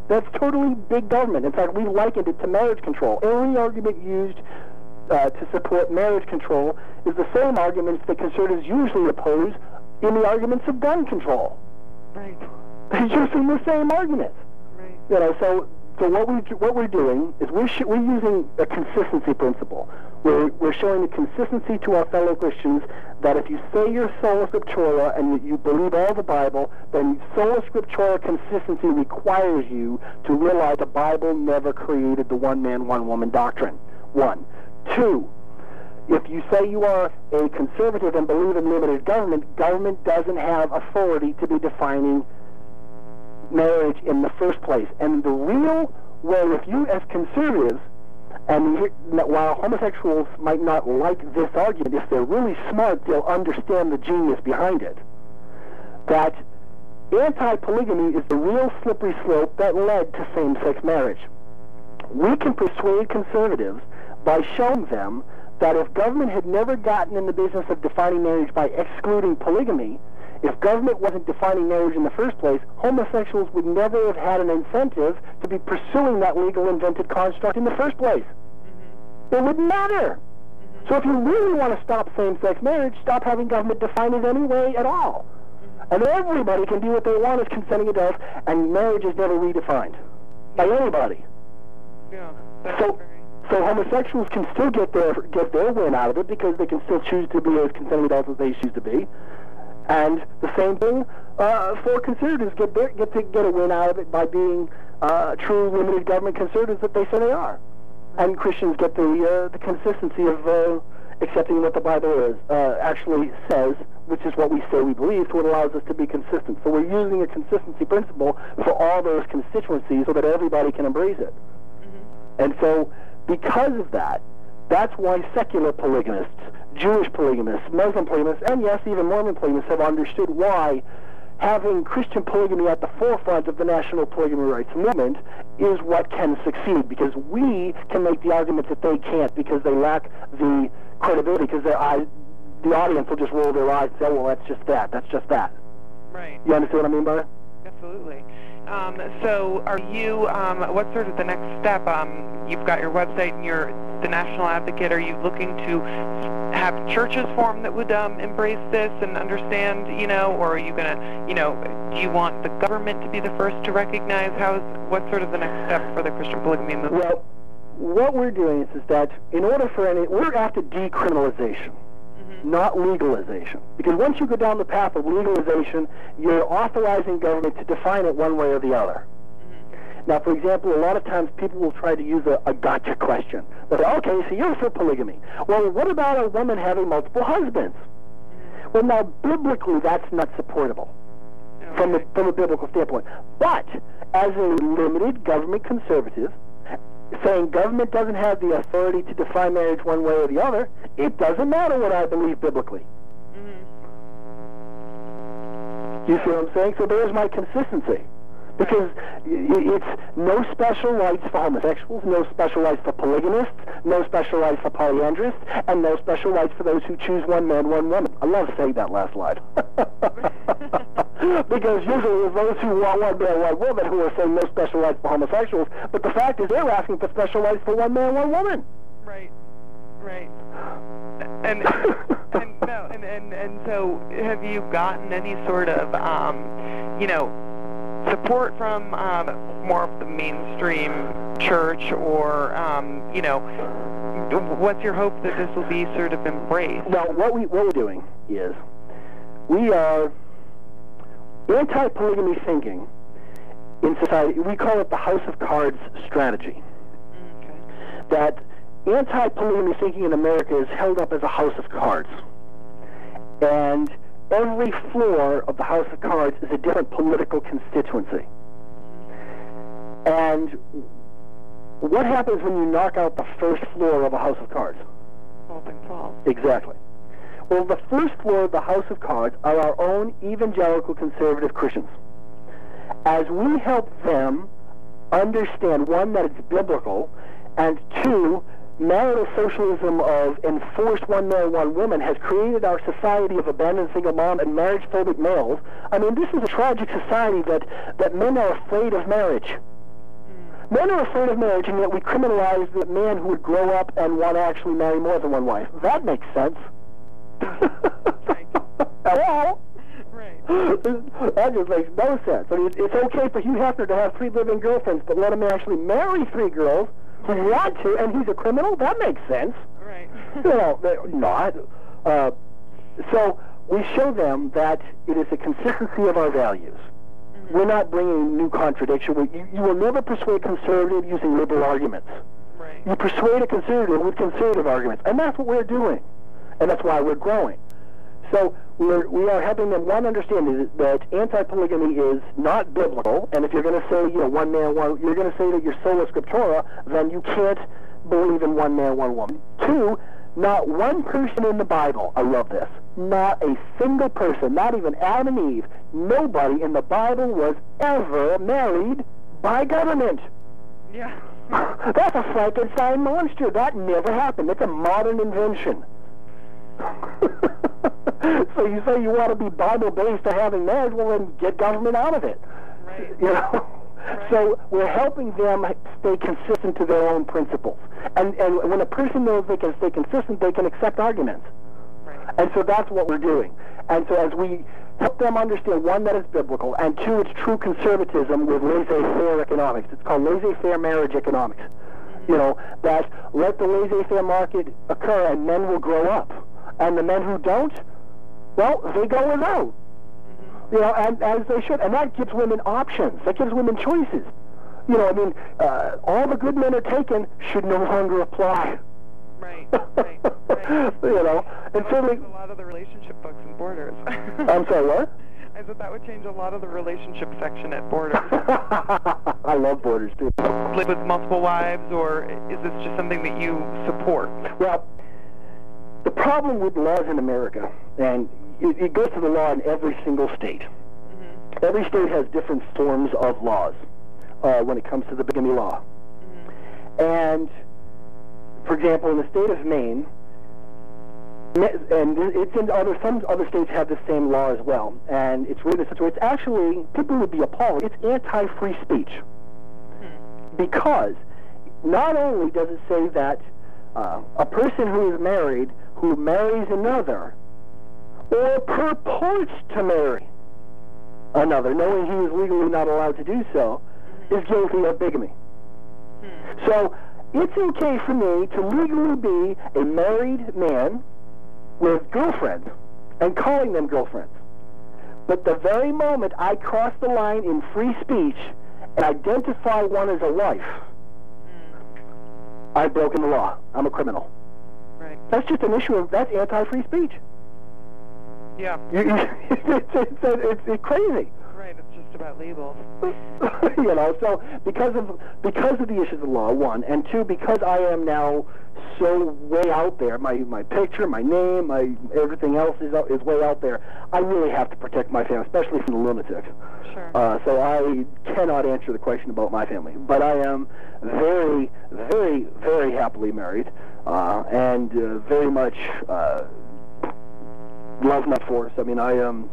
That's totally big government. In fact, we likened it to marriage control. Every argument used uh, to support marriage control is the same arguments that conservatives usually oppose in the arguments of gun control. Right. It's using the same arguments. Right. You know, so so what we what we're doing is we're sh- we're using a consistency principle. We're we're showing the consistency to our fellow Christians that if you say you're sola scriptura and you, you believe all the Bible, then sola scriptura consistency requires you to realize the Bible never created the one man one woman doctrine. One, two. If you say you are a conservative and believe in limited government, government doesn't have authority to be defining marriage in the first place. And the real way, if you as conservatives, and while homosexuals might not like this argument, if they're really smart, they'll understand the genius behind it. That anti-polygamy is the real slippery slope that led to same-sex marriage. We can persuade conservatives by showing them that if government had never gotten in the business of defining marriage by excluding polygamy, if government wasn't defining marriage in the first place, homosexuals would never have had an incentive to be pursuing that legal invented construct in the first place. Mm-hmm. it wouldn't matter. Mm-hmm. So if you really want to stop same-sex marriage, stop having government define it any way at all. Mm-hmm. And everybody can do what they want as consenting adults, and marriage is never redefined by anybody. Yeah. So, so homosexuals can still get their get their win out of it because they can still choose to be as consenting adults as they choose to be, and the same thing uh, for conservatives get their, get to get a win out of it by being uh, true limited government conservatives that they say they are, and Christians get the uh, the consistency of uh, accepting what the Bible is uh, actually says, which is what we say we believe, so it allows us to be consistent. So we're using a consistency principle for all those constituencies so that everybody can embrace it. And so, because of that, that's why secular polygamists, Jewish polygamists, Muslim polygamists, and yes, even Mormon polygamists have understood why having Christian polygamy at the forefront of the national polygamy rights movement is what can succeed because we can make the argument that they can't because they lack the credibility because their eyes, the audience will just roll their eyes and say, well, that's just that, that's just that. right. You understand what I mean by it? Absolutely. Um, so, are you? Um, what's sort of the next step? Um, you've got your website and you're the national advocate. Are you looking to have churches form that would um, embrace this and understand? You know, or are you gonna? You know, do you want the government to be the first to recognize? How is what's sort of the next step for the Christian polygamy movement? Well, what we're doing is, is that in order for any, we're after decriminalization, not legalization. Because once you go down the path of legalization, you're authorizing government to define it one way or the other. Now, for example, a lot of times people will try to use a, a gotcha question. They'll say, okay, so you're for polygamy. Well, what about a woman having multiple husbands? Well, now, biblically, that's not supportable from, the, from a biblical standpoint. But as a limited government conservative, saying government doesn't have the authority to define marriage one way or the other, it doesn't matter what I believe biblically. Mm-hmm. You see what I'm saying? So there's my consistency. Because it's no special rights for homosexuals, no special rights for polygamists, no special rights for polyandrists, and no special rights for those who choose one man, one woman. I love saying that last line. (laughs) because usually it's those who want one man, one woman who are saying no special rights for homosexuals, but the fact is they're asking for special rights for one man, one woman. Right. Right. And and no, and, and and so have you gotten any sort of um, you know, support from um, more of the mainstream church or um, you know, what's your hope that this will be sort of embraced? Well, what we what we're doing is we are anti-polygamy thinking in society. We call it the House of Cards strategy. Okay. That anti-polygamy thinking in America is held up as a house of cards, and every floor of the House of Cards is a different political constituency. And what happens when you knock out the first floor of a House of Cards? Thing falls. Exactly. Well, the first floor of the House of Cards are our own evangelical conservative Christians. As we help them understand, one, that it's biblical, and two, marital socialism of enforced one man, one woman has created our society of abandoned single mom and marriage phobic males. I mean, this is a tragic society that, that men are afraid of marriage. Mm. Men are afraid of marriage, and yet we criminalize the man who would grow up and want to actually marry more than one wife. That makes sense. (laughs) Hello? Right. (laughs) that just makes no sense. I mean, it's- it's okay for Hugh Hefner to have three living girlfriends, but let him actually marry three girls want to, and he's a criminal? That makes sense. Right. (laughs) You know, not. Uh, so we show them that it is a consistency of our values. We're not bringing new contradiction. We, you, you will never persuade conservative using liberal arguments. right. You persuade a conservative with conservative arguments, and that's what we're doing, and that's why we're growing. So we're, we are helping them one understand that- anti-polygamy is not biblical, and if you're going to say you know one man one, you're going to say that you're sola scriptura, then you can't believe in one man one woman. Two, not one person in the Bible. I love this. Not a single person, not even Adam and Eve. Nobody in the Bible was ever married by government. Yeah. (laughs) That's a Frankenstein monster. That never happened. It's a modern invention. (laughs) so you say you want to be Bible-based to having marriage, well then get government out of it. Right. You know? So we're helping them stay consistent to their own principles. And and when a person knows they can stay consistent, they can accept arguments. Right. And so that's what we're doing. And so as we help them understand, one, that it's biblical, and two, it's true conservatism with laissez-faire economics. It's called laissez-faire marriage economics. You mm-hmm. know, that let the laissez-faire market occur and men will grow up. And the men who don't, well, they go without. You know, and as they should. And that gives women options. That gives women choices. You know, I mean, uh, all the good men are taken should no longer apply. Right, right, right. (laughs) you know, and certainly, a lot of the relationship books and borders. (laughs) I'm sorry, what? I said that would change a lot of the relationship section at Borders. (laughs) I love borders too. Live with multiple wives, or is this just something that you support? Well, the problem with laws in America, and it, it goes to the law in every single state. Mm-hmm. Every state has different forms of laws uh, when it comes to the bigamy law. And, for example, in the state of Maine, and it's in other some other states have the same law as well, and it's written in such a way. It's actually people would be appalled. It's anti-free speech because not only does it say that uh, a person who is married who marries another or purports to marry another, knowing he is legally not allowed to do so, is guilty of bigamy. Hmm. So it's okay for me to legally be a married man with girlfriends and calling them girlfriends. But the very moment I cross the line in free speech and identify one as a wife, hmm. I've broken the law. I'm a criminal. That's just an issue of that's anti-free speech. Yeah. (laughs) It's, it's, it's, it's crazy. Right. It's just about labels. (laughs) you know, so because of because of the issues of law, one, and two, because I am now so way out there, my my picture, my name, my everything else is out, is way out there. I really have to protect my family, especially from the lunatics. Sure. Uh, so I cannot answer the question about my family, but I am very, very, very happily married, uh, and uh, very much uh, love my force. I mean, I um.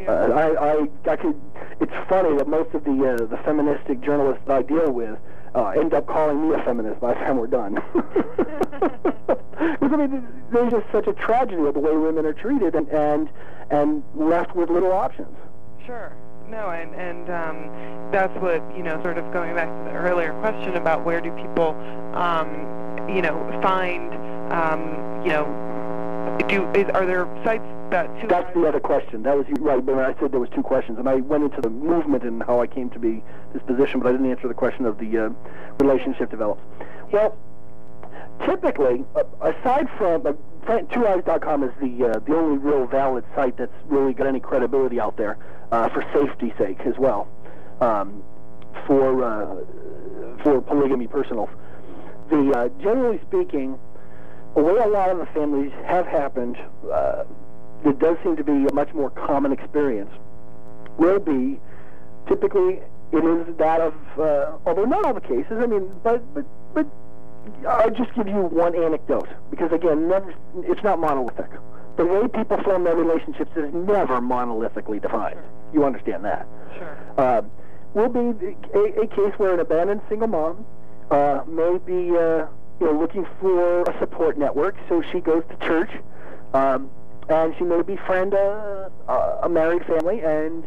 Yeah. Uh, I, I, I could. It's funny that most of the uh, the feministic journalists that I deal with uh, end up calling me a feminist by the time we're done. (laughs) Because I mean, there's just such a tragedy of the way women are treated and and and left with little options. Sure. No, and and um, that's what you know. Sort of going back to the earlier question about where do people, um, you know, find, um, you know, do is, are there sites that? That's the other question. That was right. But I said there was two questions, and I went into the movement and how I came to be this position, but I didn't answer the question of the uh, relationship develops. Well, typically, uh, aside from uh, TwoWives.com is the uh, the only real valid site that's really got any credibility out there uh, for safety's sake as well, um, for uh, for polygamy personals. The uh, generally speaking, the way a lot of the families have happened, it does seem to be a much more common experience. Will be typically it is that of uh, although not all the cases. I mean, but but but I'll just give you one anecdote because again, never it's not monolithic. The way people form their relationships is never monolithically defined. You understand that? Sure. uh, will be a, a case where an abandoned single mom uh, may be uh, you know looking for a support network, so she goes to church, um, and she may befriend a, a a married family, and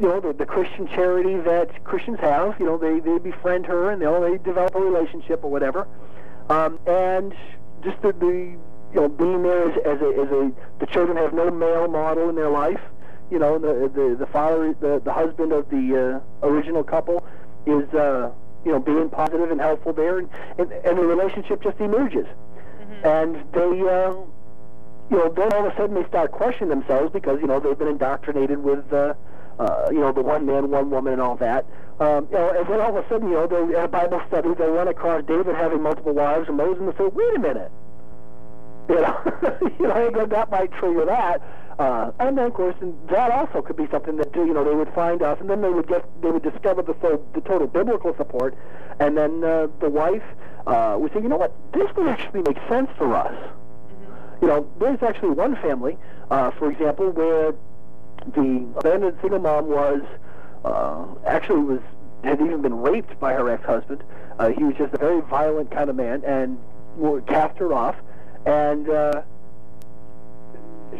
you know the, the Christian charity that Christians have, you know they, they befriend her, and know they develop a relationship or whatever, um, and just the, the you know being there as, as a as a the children have no male model in their life you know, the the the father, the the husband of the uh, original couple, is uh, you know being positive and helpful there, and and, and the relationship just emerges, and they. Uh, you know, then all of a sudden they start questioning themselves because you know they've been indoctrinated with, uh, uh, you know, the one man, one woman, and all that. Um, you know, and then all of a sudden, you know, they're at a Bible study, they run across David having multiple wives and Moses, and they say, "Wait a minute, you know, (laughs) you know, that- that might trigger that. Uh, and then, of course, and that also could be something that you know they would find us, and then they would get they would discover the so, the total biblical support, and then uh, the wife uh, would say, you know what, this would actually make sense for us. You know, there's actually one family, uh, for example, where the abandoned single mom was uh, actually was had even been raped by her ex-husband. Uh, he was just a very violent kind of man, and cast her off. And uh,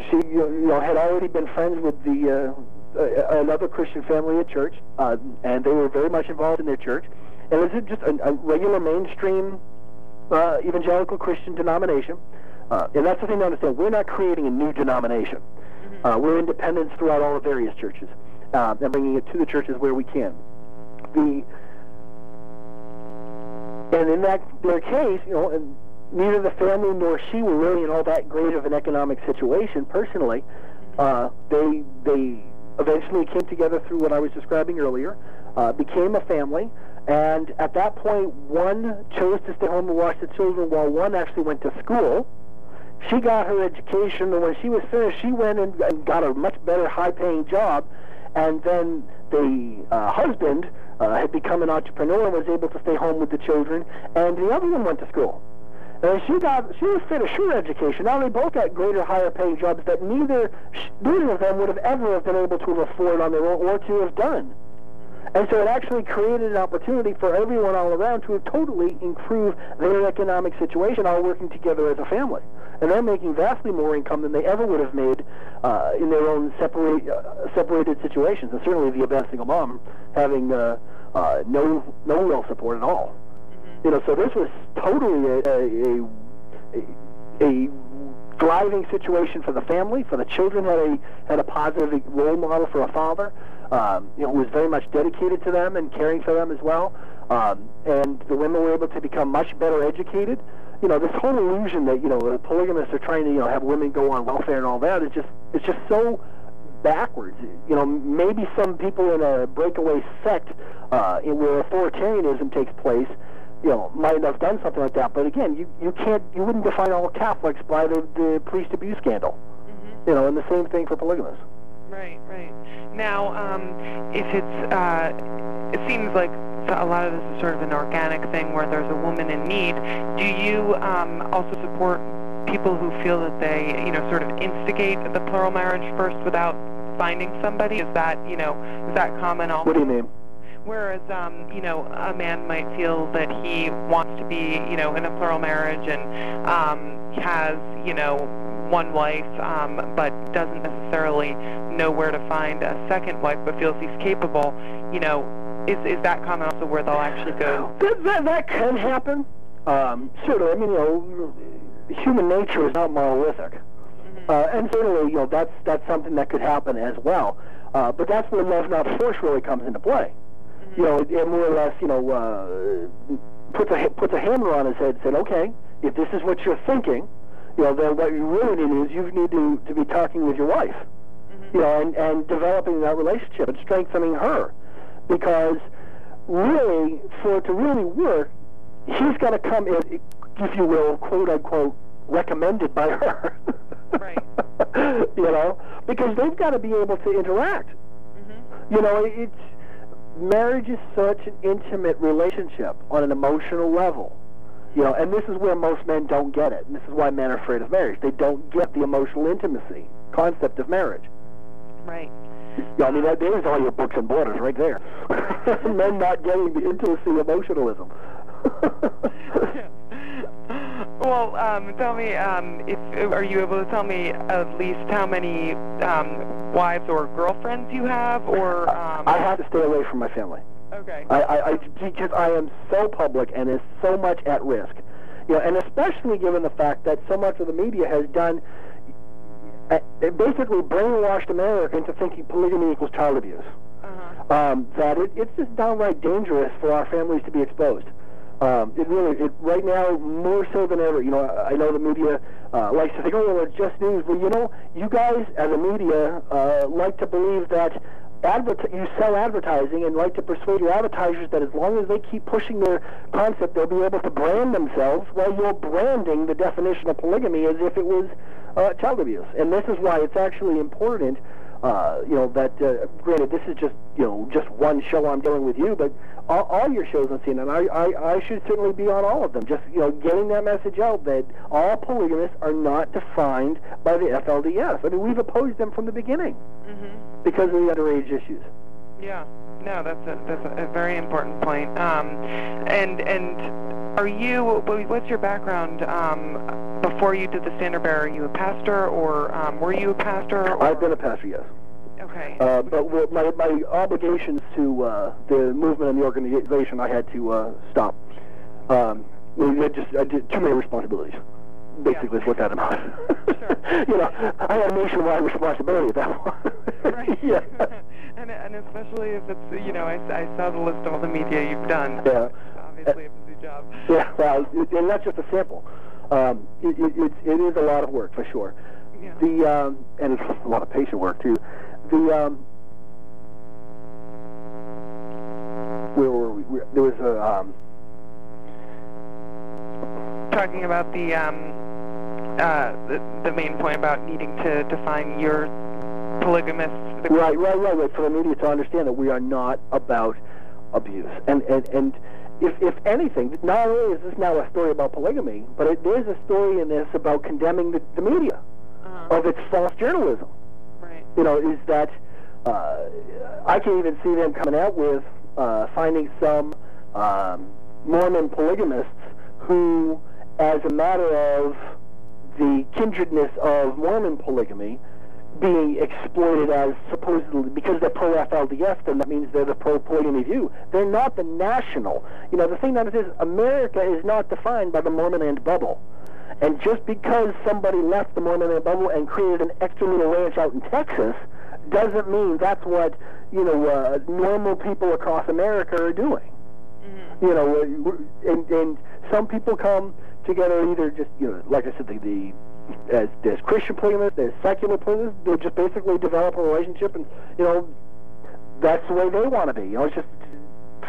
she, you know, had already been friends with the uh, uh, another Christian family at church, uh, and they were very much involved in their church. And it was just a, a regular mainstream uh, evangelical Christian denomination. Uh, and that's the thing to understand. We're not creating a new denomination. Mm-hmm. Uh, we're independents throughout all the various churches uh, and bringing it to the churches where we can. The and in that their case, you know, and neither the family nor she were really in all that great of an economic situation personally. Uh, they they eventually came together through what I was describing earlier, uh, became a family, and at that point, one chose to stay home and watch the children while one actually went to school. She got her education, and when she was finished, she went and, and got a much better, high-paying job. And then the uh, husband uh, had become an entrepreneur and was able to stay home with the children, and the other one went to school. And she got she was finished her education. Now they both got greater, higher paying jobs that neither neither of them would have ever have been able to afford on their own or to have done. And so it actually created an opportunity for everyone all around to totally improve their economic situation, all working together as a family. And they're making vastly more income than they ever would have made uh, in their own separate, uh, separated situations. And certainly the Abad single mom having uh, uh, no no real support at all. Mm-hmm. You know, so this was totally a, a, a, a thriving situation for the family, for the children had a had a positive role model for a father um, you know, was very much dedicated to them and caring for them as well. Um, and the women were able to become much better educated. You know, this whole illusion that you know the polygamists are trying to you know have women go on welfare and all that is just it's just so backwards. You know, maybe some people in a breakaway sect uh, where authoritarianism takes place, you know, might have done something like that. But again, you you can't you wouldn't define all Catholics by the, the priest abuse scandal. Mm-hmm. You know, and the same thing for polygamists. Right, right. Now, um, if it's, uh, it seems like a lot of this is sort of an organic thing where there's a woman in need. Do you um, also support people who feel that they, you know, sort of instigate the plural marriage first without finding somebody? Is that, you know, is that common also? What do you mean? Whereas, um, you know, a man might feel that he wants to be, you know, in a plural marriage and um, has, you know, one wife, um, but doesn't necessarily know where to find a second wife, but feels he's capable, you know, is is that common also where they'll actually go? That that, that can happen. Um, certainly, I mean, you know, human nature is not monolithic, mm-hmm. uh, and certainly, you know, that's that's something that could happen as well. Uh, but that's where love, not force, really comes into play. You know, it, it more or less, you know, uh, puts a puts a hammer on his head, and said, okay, if this is what you're thinking you know, then what you really need is you need to, to be talking with your wife, mm-hmm. you know, and, and developing that relationship and strengthening her. Because really, for it to really work, he's got to come in, if you will, quote unquote, recommended by her. right. (laughs) you know, because they've got to be able to interact. Mm-hmm. You know, it's marriage is such an intimate relationship on an emotional level you know, and this is where most men don't get it. And this is why men are afraid of marriage. They don't get the emotional intimacy concept of marriage. Right. Yeah, I mean, that, there's all your books and borders right there. (laughs) men not getting the intimacy emotionalism. (laughs) (laughs) well, um, tell me, um, if are you able to tell me at least how many um, wives or girlfriends you have, or um, I have to stay away from my family. Okay. I, I, I because I am so public and is so much at risk. You know, and especially given the fact that so much of the media has done uh, basically brainwashed America into thinking polygamy equals child abuse. Uh-huh. Um, that it, it's just downright dangerous for our families to be exposed. Um, it really, it, right now, more so than ever, you know, I, I know the media uh, likes to think, oh, well, it's just news. Well, you know, you guys as a media uh, like to believe that adver- you sell advertising and like to persuade your advertisers that as long as they keep pushing their concept, they'll be able to brand themselves while you're branding the definition of polygamy as if it was uh, child abuse. And this is why it's actually important uh, you know, that, uh, granted, this is just, you know, just one show I'm doing with you, but all, all your shows on CNN, I, I, I should certainly be on all of them. Just, you know, getting that message out that all polygamists are not defined by the FLDS. I mean, we've opposed them from the beginning mm-hmm. because of the underage issues. Yeah. No, that's a that's a, very important point. Um, and and are you? What's your background? Um, before you did the standard bearer, are you a pastor, or um, were you a pastor? Or? I've been a pastor, yes. Okay. Uh, but my my obligations to uh, the movement and the organization, I had to uh, stop. Um, I just I did too many responsibilities. Basically, is what that amounted. Sure. (laughs) you know, I had a nationwide responsibility at that point. Right. (laughs) yeah. (laughs) and and especially if it's you know I, I saw the list of all the media you've done. Yeah. It's obviously a busy job. Yeah, well, it, and that's just a sample. Um, it, it, it's, it is a lot of work for sure. Yeah. The um, and it's a lot of patient work too. The um, where were we? Where- There was a um, Talking about the um uh the, the main point about needing to define your polygamous. The, right, right, right, right. For the media to understand that we are not about abuse, and and and if if anything, not only is this now a story about polygamy, but it, there's a story in this about condemning the, the media Uh-huh. of its false journalism. Right. you know, is that uh, I can even see them coming out with uh, finding some um, Mormon polygamists who, as a matter of the kindredness of Mormon polygamy, being exploited as supposedly because they're pro FLDS, then that means they're the pro polygamy view. They're not the national. You know, the thing that is, America is not defined by the Mormon land bubble. And just because somebody left the Mormon land bubble and created an extra little ranch out in Texas doesn't mean that's what, you know, uh, normal people across America are doing. Mm-hmm. You know, uh, and, and some people come together either just, you know, like I said, the, the as there's Christian polygamists, there's secular polygamists. They just basically develop a relationship, and you know, that's the way they want to be. You know, it's just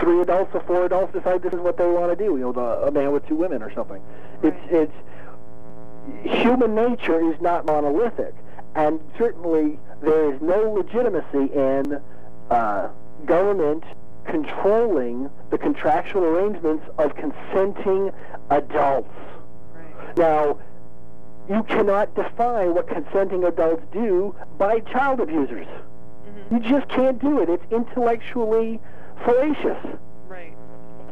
three adults or four adults decide this is what they want to do. You know, the, a man with two women or something. It's it's human nature is not monolithic, and certainly there is no legitimacy in uh, government controlling the contractual arrangements of consenting adults. Right. Now, you cannot define what consenting adults do by child abusers. Mm-hmm. You just can't do it. It's intellectually fallacious. Right.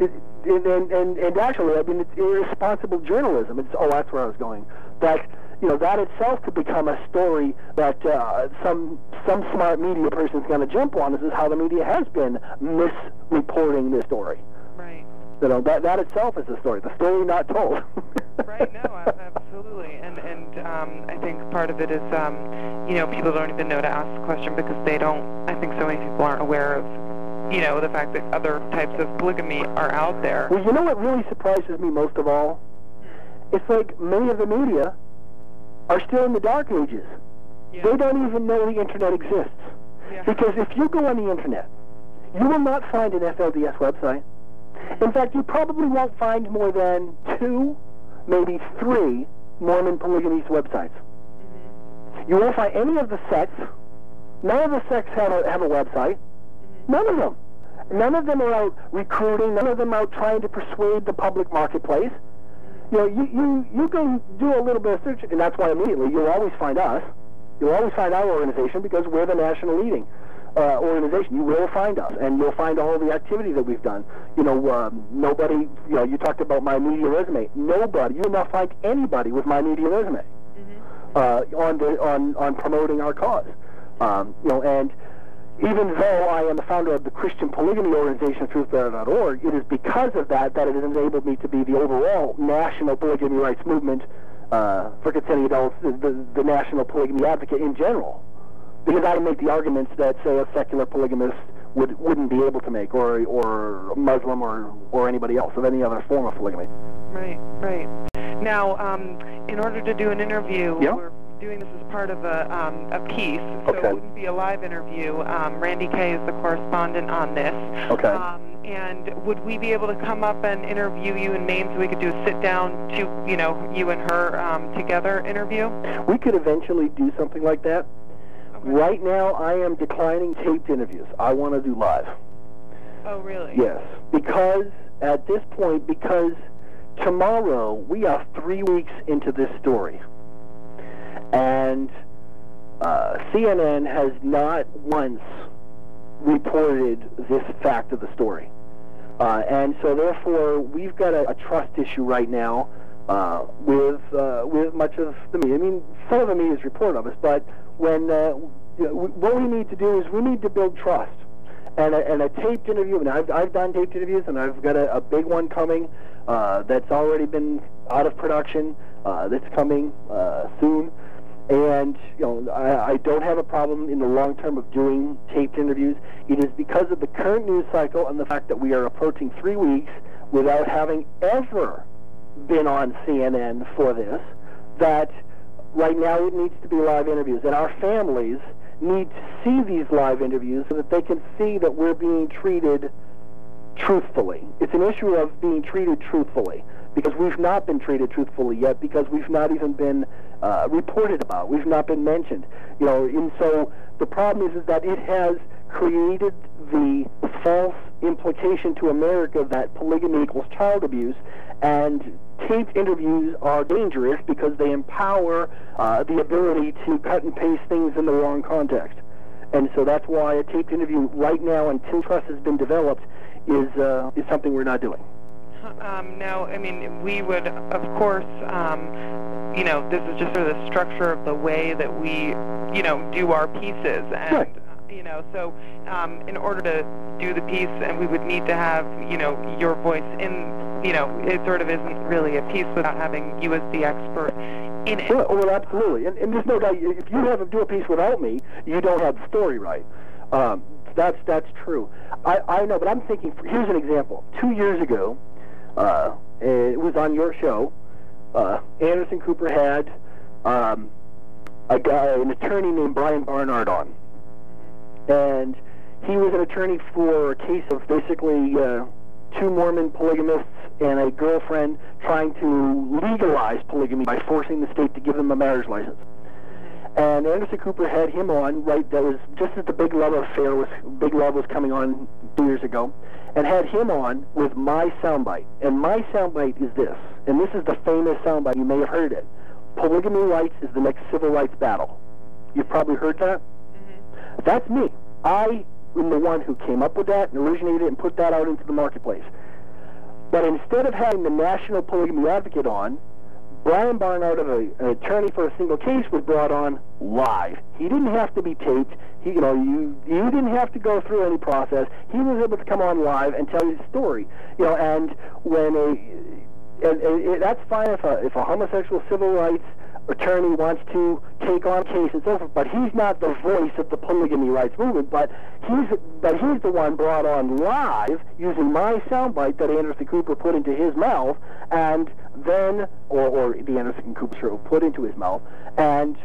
It, and, and, and, and actually, I mean, it's irresponsible journalism. It's, oh, that's where I was going. That, you know, that itself could become a story that uh, some some smart media person's going to jump on. This is how the media has been misreporting this story. Right. You know, that, that itself is a story. The story not told. (laughs) Right. No. Absolutely. And and um, I think part of it is um, you know people don't even know to ask the question because they don't. I think so many people aren't aware of you know the fact that other types of polygamy are out there. Well, you know what really surprises me most of all? It's like many of the media are still in the dark ages. Yeah. They don't even know the internet exists. Yeah. Because if you go on the internet, you will not find an FLDS website. In fact, you probably won't find more than two, maybe three Mormon polygamist websites. Mm-hmm. You won't find any of the sects. None of the sects have a, have a website. None of them. None of them are out recruiting. None of them are out trying to persuade the public marketplace. You know, you, you, you can do a little bit of search, and that's why immediately you'll always find us. You'll always find our organization because we're the national leading uh, organization. You will find us, and you'll find all the activity that we've done. You know, um, nobody, you know, you talked about my media resume. Nobody, you will not find anybody with my media resume Mm-hmm. uh, on the on on promoting our cause. Um, you know, and even though I am the founder of the Christian polygamy organization, TruthBearer.org, it is because of that that it has enabled me to be the overall national polygamy rights movement uh, for consenting adults, the, the, the national polygamy advocate in general. Because I make the arguments that, say, a secular polygamist would, wouldn't be able to make, or, or a Muslim or, or anybody else of any other form of polygamy. Right, right. Now, um, in order to do an interview, Yeah. Doing this as part of a, um, a piece, so Okay. it wouldn't be a live interview. Um, Randi Kaye is the correspondent on this. Okay. Um, and would we be able to come up and interview you in Maine so we could do a sit down to, you know, you and her um, together interview? We could eventually do something like that. Okay. Right now, I am declining taped interviews. I want to do live. Oh, really? Yes, because at this point, because tomorrow we are three weeks into this story, and uh, CNN has not once reported this fact of the story. Uh, and so therefore, we've got a, a trust issue right now uh, with uh, with much of the media. I mean, some of the media is reported of this, but when uh, what we need to do is we need to build trust. And a, and a taped interview, and I've, I've done taped interviews, and I've got a, a big one coming uh, that's already been out of production, that's coming soon. And you know, I, I don't have a problem in the long term of doing taped interviews. It is because of the current news cycle and the fact that we are approaching three weeks without having ever been on CNN for this that right now it needs to be live interviews. And our families need to see these live interviews so that they can see that we're being treated truthfully. It's an issue of being treated truthfully because we've not been treated truthfully yet because we've not even been uh, reported about. We've not been mentioned. You know, and so the problem is, is that it has created the false implication to America that polygamy equals child abuse, and taped interviews are dangerous because they empower uh, the ability to cut and paste things in the wrong context. And so that's why a taped interview right now, until trust has been developed, is uh, is something we're not doing. Um, no, I mean we would, of course. Um, you know, this is just sort of the structure of the way that we, you know, do our pieces, and Right. you know, so um, in order to do the piece, and we would need to have, you know, your voice in. You know, it sort of isn't really a piece without having you as the expert in it. Well, well absolutely. And, and there's no doubt, if you have to do a piece without me, you don't have the story right. Um, that's that's true. I, I know, but I'm thinking. Here's an example. Two years ago, uh, it was on your show. Uh, Anderson Cooper had um, a guy, an attorney named Brian Barnard on, and he was an attorney for a case of basically uh, two Mormon polygamists and a girlfriend trying to legalize polygamy by forcing the state to give them a marriage license. And Anderson Cooper had him on right. That was just as the Big Love affair was Big Love was coming on two years ago, and had him on with my soundbite. And my soundbite is this, and this is the famous soundbite. You may have heard it. Polygamy rights is the next civil rights battle. You've probably heard that. Mm-hmm. That's me. I am the one who came up with that and originated it and put that out into the marketplace. But instead of having the National Polygamy Advocate on, Brian Barnard, an attorney for a single case, was brought on live. He didn't have to be taped. He, you know, you you didn't have to go through any process. He was able to come on live and tell his story. You know, and when a and, and it, that's fine if a if a homosexual civil rights attorney wants to take on a case and so forth, but he's not the voice of the polygamy rights movement. But he's but he's the one brought on live using my soundbite that Anderson Cooper put into his mouth, and then or or the Anderson Cooper show put into his mouth, and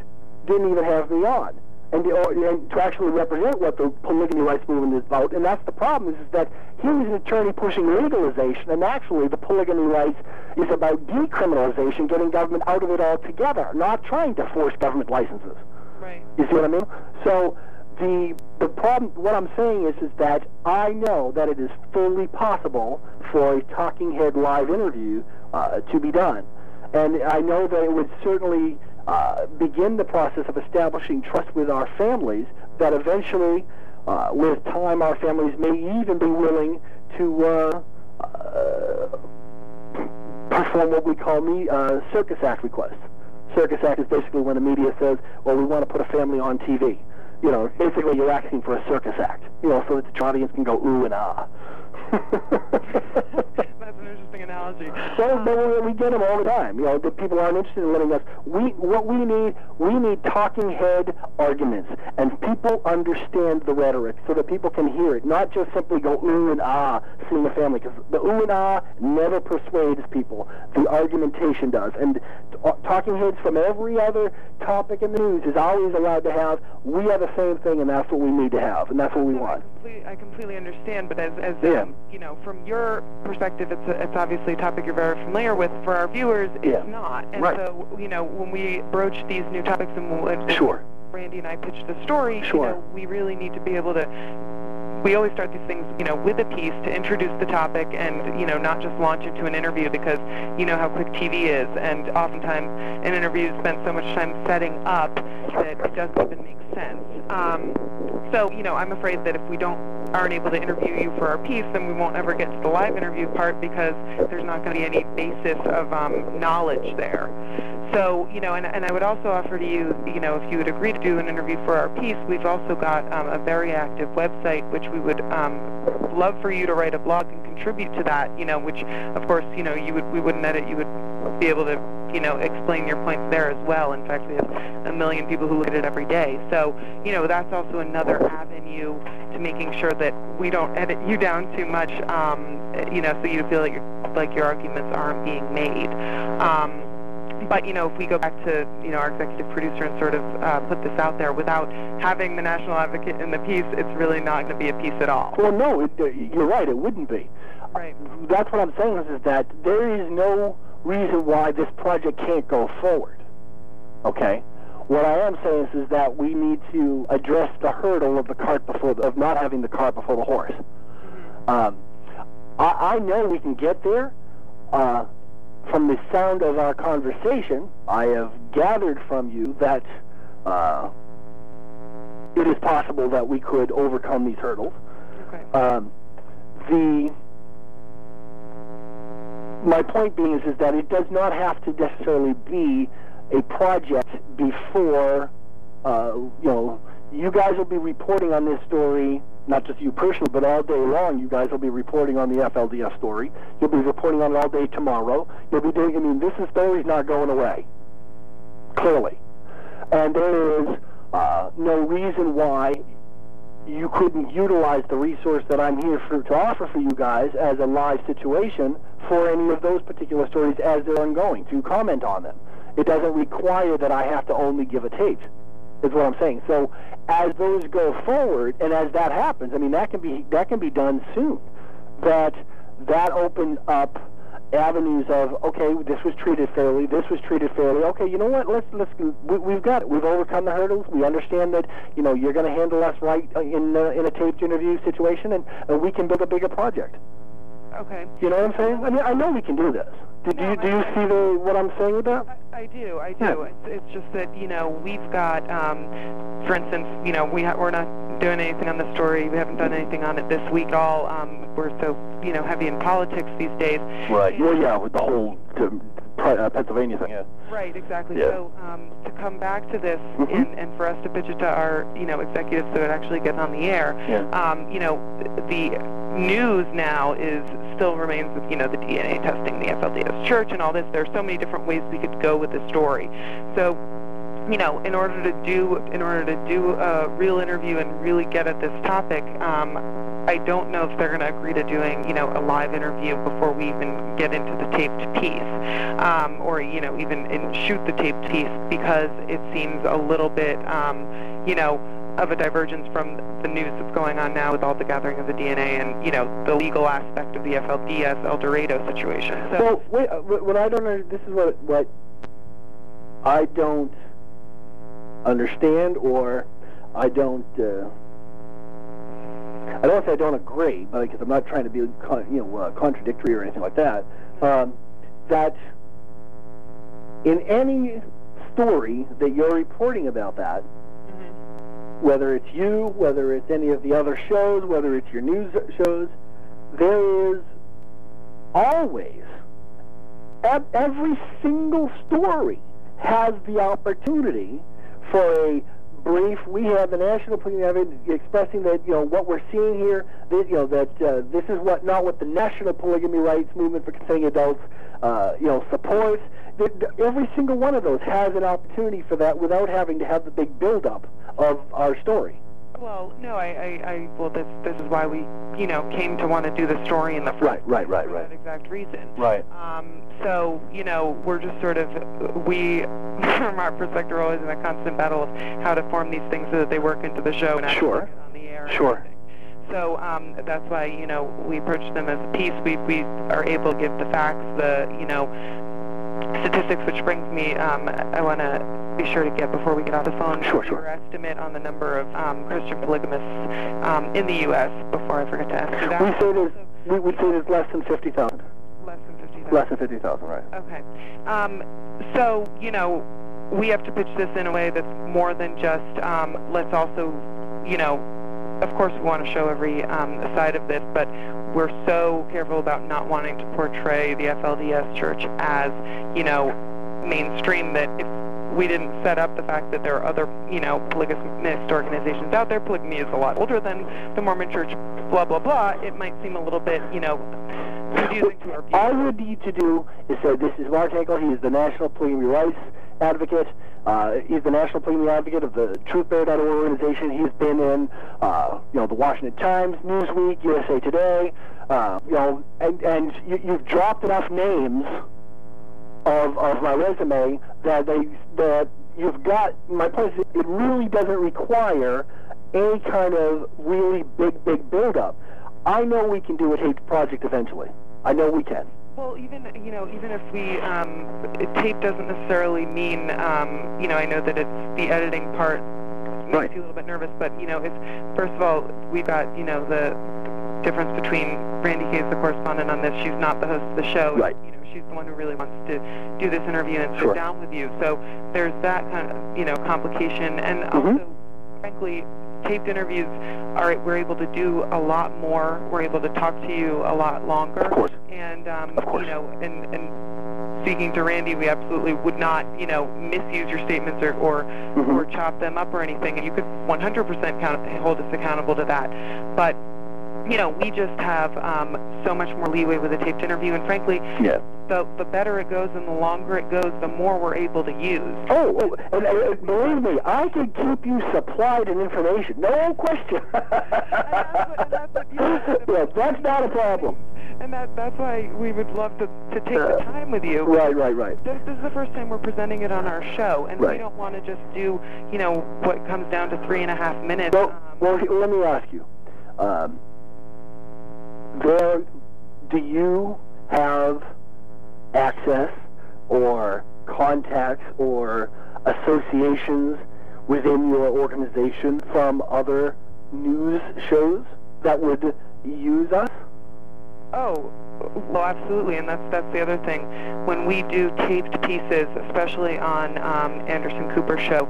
didn't even have me on. And, or, and to actually represent what the polygamy rights movement is about, and that's the problem is, is that he was an attorney pushing legalization, and actually the polygamy rights is about decriminalization, getting government out of it altogether, not trying to force government licenses. Right. You see what I mean? So the the problem, what I'm saying is, is that I know that it is fully possible for a talking head live interview uh, to be done, and I know that it would certainly uh, begin the process of establishing trust with our families. That eventually, uh, with time, our families may even be willing to. Uh, uh, perform what we call me uh, Circus Act requests. Circus Act is basically when the media says, well, we want to put a family on TV. You know, basically you're asking for a circus act, you know, so that the audience can go ooh and ah. (laughs) An interesting analogy. So, but we, we get them all the time. You know, the people aren't interested in letting us. We what we need we need talking head arguments, and people understand the rhetoric so that people can hear it, not just simply go ooh and ah, seeing a family. Because the ooh and ah never persuades people. The argumentation does, and uh, talking heads from every other topic in the news is always allowed to have. We have the same thing, and that's what we need to have, and that's what we No, I, want. I completely understand, but as, as Yeah. um, you know, from your perspective, it's, a, it's obviously a topic you're very familiar with. For our viewers, it's Yeah. not. And Right. so, you know, when we broach these new topics and when Sure. Randi and I pitch the story, Sure. you know, we really need to be able to, we always start these things, you know, with a piece to introduce the topic and, you know, not just launch into an interview because you know how quick TV is. And oftentimes an interview spends so much time setting up that it doesn't even make sense. Um, so, you know, I'm afraid that if we don't aren't able to interview you for our piece, then we won't ever get to the live interview part because there's not going to be any basis of um, knowledge there. So, you know, and, and I would also offer to you, you know, if you would agree to do an interview for our piece, we've also got um, a very active website, which we would um, love for you to write a blog and contribute to that, you know, which, of course, you know, you would we wouldn't edit, you would be able to, you know, explain your points there as well. In fact, we have a million people who look at it every day. So, you know, that's also another avenue to making sure that we don't edit you down too much, um, you know, so you feel like, like your arguments aren't being made. Um, but you know, if we go back to you know our executive producer and sort of uh, put this out there without having the national advocate in the piece, it's really not going to be a piece at all. Well, no, it, uh, you're right. It wouldn't be. Right. That's what I'm saying is, is that there is no reason why this project can't go forward. Okay. What I am saying is, is that we need to address the hurdle of the cart before the, of not having the cart before the horse. Mm-hmm. Um, I, I know we can get there. Uh, from the sound of our conversation, I have gathered from you that uh, it is possible that we could overcome these hurdles. Okay. Um, the my point being is, is that it does not have to necessarily be a project before uh, you know you guys will be reporting on this story not just you personally, but all day long, you guys will be reporting on the FLDS story. You'll be reporting on it all day tomorrow. You'll be doing, I mean, this is story's not going away, clearly. And there is uh, no reason why you couldn't utilize the resource that I'm here for, to offer for you guys as a live situation for any of those particular stories as they're ongoing, to comment on them. It doesn't require that I have to only give a tape is what I'm saying. So as those go forward, and as that happens, I mean that can be that can be done soon. That that opens up avenues of okay, this was treated fairly, this was treated fairly. Okay, you know what? Let's let's we, we've got it. We've overcome the hurdles. We understand that you know you're going to handle us right in uh, in a taped interview situation, and, and we can build a bigger project. Okay. You know what I'm saying? I mean, I know we can do this. Do, do No, you do you see the what I'm saying with that? I, I do, I do. Yeah. It's, it's just that you know we've got, um, for instance, you know we ha- we're not doing anything on the story. We haven't done anything on it this week at all. Um, we're so you know heavy in politics these days. Right. Well, yeah, with the whole to, uh, Pennsylvania thing. Yeah. Right, exactly. Yeah. So um, to come back to this Mhm. and, and for us to pitch it to our you know executives so it actually gets on the air. Yeah. Um, you know, the news now is still remains with you know the DNA testing, the FLDS Church, and all this. There's so many different ways we could go with the story. So you know, in order to do in order to do a real interview and really get at this topic, um, I don't know if they're going to agree to doing you know a live interview before we even get into the taped piece, um, or you know even shoot the taped piece because it seems a little bit um, you know of a divergence from the news that's going on now with all the gathering of the DNA and you know the legal aspect of the FLDS Eldorado situation. So Well, wait. Uh, what I don't this is what what I don't understand, or I don't. Uh, I don't say I don't agree, but because I'm not trying to be con- you know uh, contradictory or anything like that. Um, that in any story that you're reporting about that. Whether it's you, whether it's any of the other shows, whether it's your news shows, there is always, every single story has the opportunity for a brief. We have the National Polygamy Advocate expressing that you know what we're seeing here. That you know that uh, this is what not what the National Polygamy Rights Movement for Consenting Adults uh, you know supports. That- Every single one of those has an opportunity for that without having to have the big buildup of our story. Well, no, I, I, I well, this this is why we, you know, came to want to do the story in the first Right, right, right, for right. that exact reason. Right. Um, so, you know, we're just sort of, we, (laughs) from our perspective, are always in a constant battle of how to form these things so that they work into the show and actually Sure. on the air. Sure. everything. So um, that's why, you know, we approach them as a piece. We, we are able to give the facts, the, you know, statistics, which brings me, um, I want to be sure to get before we get off the phone. Sure, sure. Your estimate on the number of um, Christian polygamists um, in the U.S. before I forget to ask you that. We say there's, we would say there's less than 50,000. less than 50,000. Less than 50,000, right. Okay. Um, so, you know, we have to pitch this in a way that's more than just, um, let's also, you know, of course we want to show every um, side of this, but we're so careful about not wanting to portray the FLDS church as, you know, mainstream that if we didn't set up the fact that there are other, you know, polygamist organizations out there, polygamy is a lot older than the Mormon church, blah, blah, blah, it might seem a little bit, you know, confusing to our viewers. All you need to do is say, this is Mark Henkel. He is the National Polygamy Rights Advocate. Uh, he's the National Polygamy Advocate of the TruthBearer.org organization. He's been in, uh, you know, the Washington Times, Newsweek, USA Today, uh, you know, and, and you, you've dropped enough names of, of my resume that they that you've got my point is it really doesn't require any kind of really big big build up. I know we can do a taped project eventually. I know we can. Well, even you know, even if we um, tape doesn't necessarily mean um, you know, I know that it's the editing part makes Right. you a little bit nervous, but you know, if first of all we've got you know the difference between Randi Hayes, the correspondent on this, she's not the host of the show. Right. You know, she's the one who really wants to do this interview and sit Sure. down with you. So there's that kind of you know complication, and Mhm. also, frankly, taped interviews are we're able to do a lot more. We're able to talk to you a lot longer. Of course. And um, Of course. you know, and and speaking to Randi, we absolutely would not, you know, misuse your statements or or, Mhm. or chop them up or anything. And you could 100% count, hold us accountable to that. But you know, we just have um, so much more leeway with a taped interview, and frankly, Yeah. the the better it goes and the longer it goes, the more we're able to use. Oh, oh and, and believe me, I can keep you supplied in information. No question. (laughs) that's what you yeah, that's not a problem. And that that's why we would love to to take the time with you. Right, right, right. This, this is the first time we're presenting it on our show, and we don't want to just do, you know, what comes down to three and a half minutes. Well, um, well, let me ask you. Um, there, do you have access or contacts or associations within your organization from other news shows that would use us? Oh, well, absolutely, and that's that's the other thing. When we do taped pieces, especially on um, Anderson Cooper's show,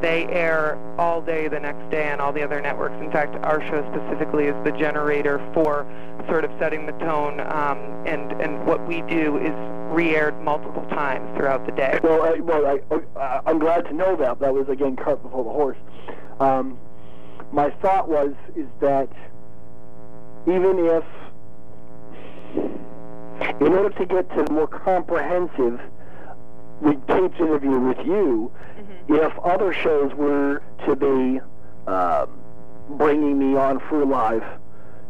they air all day the next day on all the other networks. In fact, our show specifically is the generator for sort of setting the tone, um, and and what we do is re-aired multiple times throughout the day. Well, I, well, I, uh, I'm glad to know that. That was again cart before the horse. Um, my thought was is that even if, in order to get to more comprehensive re- taped interview with you, if other shows were to be um, bringing me on for live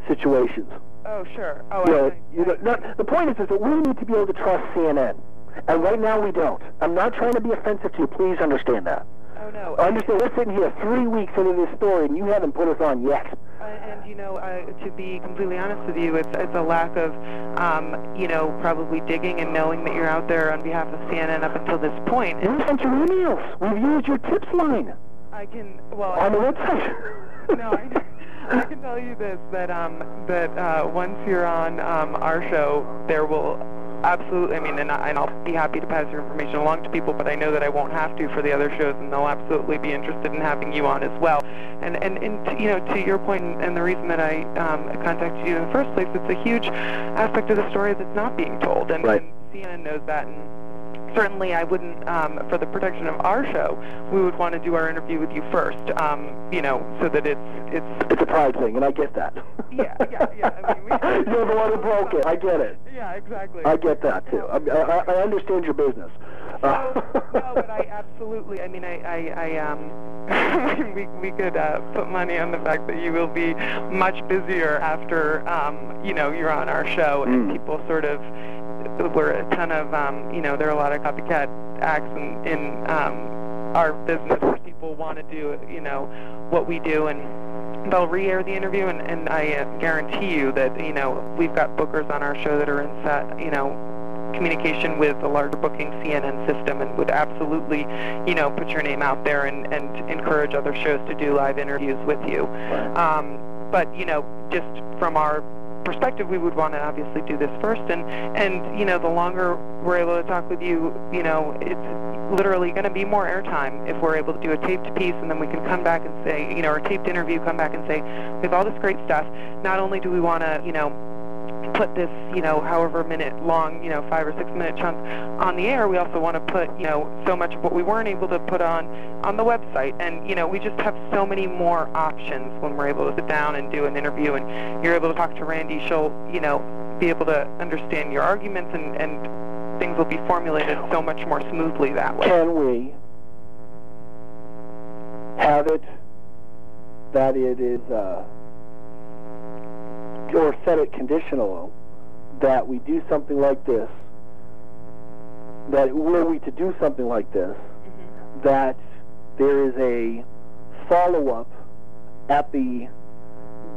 situations, Oh, sure. Oh, you know, you know, not, the point is, is that we need to be able to trust CNN. And right now we don't. I'm not trying to be offensive to you. Please understand that. oh no. Understand, we're sitting here three weeks into this story and you haven't put us on yet. And you know, uh, to be completely honest with you, it's it's a lack of, um, you know, probably digging and knowing that you're out there on behalf of CNN up until this point. We And sent your emails. We've used your tips line I can, well, on the website. (laughs) no, I, I can tell you this that um that uh, once you're on um, our show, there will absolutely. I mean, and, I, and I'll be happy to pass your information along to people, but I know that I won't have to for the other shows, and they'll absolutely be interested in having you on as well. And and, and to, you know, to your point, and, the reason that I um, contacted you in the first place, it's a huge aspect of the story that's not being told, and, Right. and CNN knows that. And, certainly I wouldn't, um, for the protection of our show, we would want to do our interview with you first, um, you know, so that it's, it's, It's a pride thing, and I get that. Yeah, yeah, yeah, I mean, we- (laughs) You're the one who broke it. I get it. yeah, exactly. I get that, too. I, I, I understand your business. Uh, no, no, but I absolutely. I mean, I, I, I um, (laughs) we, we could uh, put money on the fact that you will be much busier after, um, you know, you're on our show, and Mm. people sort of. We're a ton of, um, you know, there are a lot of copycat acts in, in um, our business where people want to do, you know, what we do, and they'll re-air the interview, and, and I uh, guarantee you that, you know, we've got bookers on our show that are in set, you know, communication with the larger booking CNN system and would absolutely, you know, put your name out there and, and encourage other shows to do live interviews with you. Um, but, you know, just from our perspective, we would want to obviously do this first. And, and you know, the longer we're able to talk with you, you know, it's literally going to be more airtime if we're able to do a taped piece and then we can come back and say, you know, or taped interview, come back and say, we have all this great stuff. Not only do we want to, you know, put this, you know, however minute long, you know, five or six minute chunk on the air, we also want to put, you know, so much of what we weren't able to put on on the website. And, you know, we just have so many more options when we're able to sit down and do an interview and you're able to talk to Randi. She'll, you know, be able to understand your arguments and, and things will be formulated so much more smoothly that way. Can we have it that it is, uh, or set it conditional that we do something like this, that were we to do something like this, Mm-hmm. that there is a follow-up at the,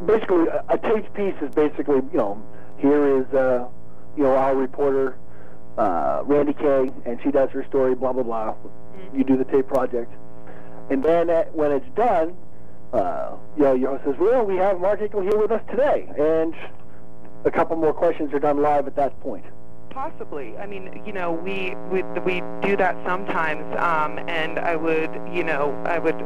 basically, a, a taped piece is basically, you know, here is, uh, you know, our reporter, uh, Randi Kaye, and she does her story, blah, blah, blah. You do the tape project. And then at, when it's done, uh, you know, your host says, well, we have Mark Henkel here with us today. And a couple more questions are done live at that point. Possibly. I mean, you know, we we we do that sometimes, um, and I would, you know, I would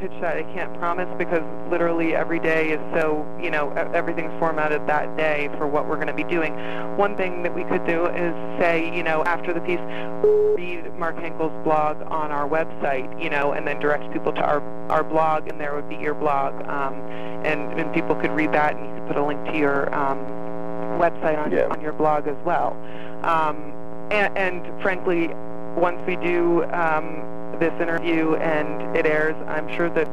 pitch that. I can't promise because literally every day is so, you know, everything's formatted that day for what we're going to be doing. One thing that we could do is say, you know, after the piece, read Mark Henkel's blog on our website, you know, and then direct people to our our blog, and there would be your blog, um, and and people could read that, and you could put a link to your. Um, website on, Yeah. on your blog as well. Um, and, and frankly, once we do um, this interview and it airs, I'm sure that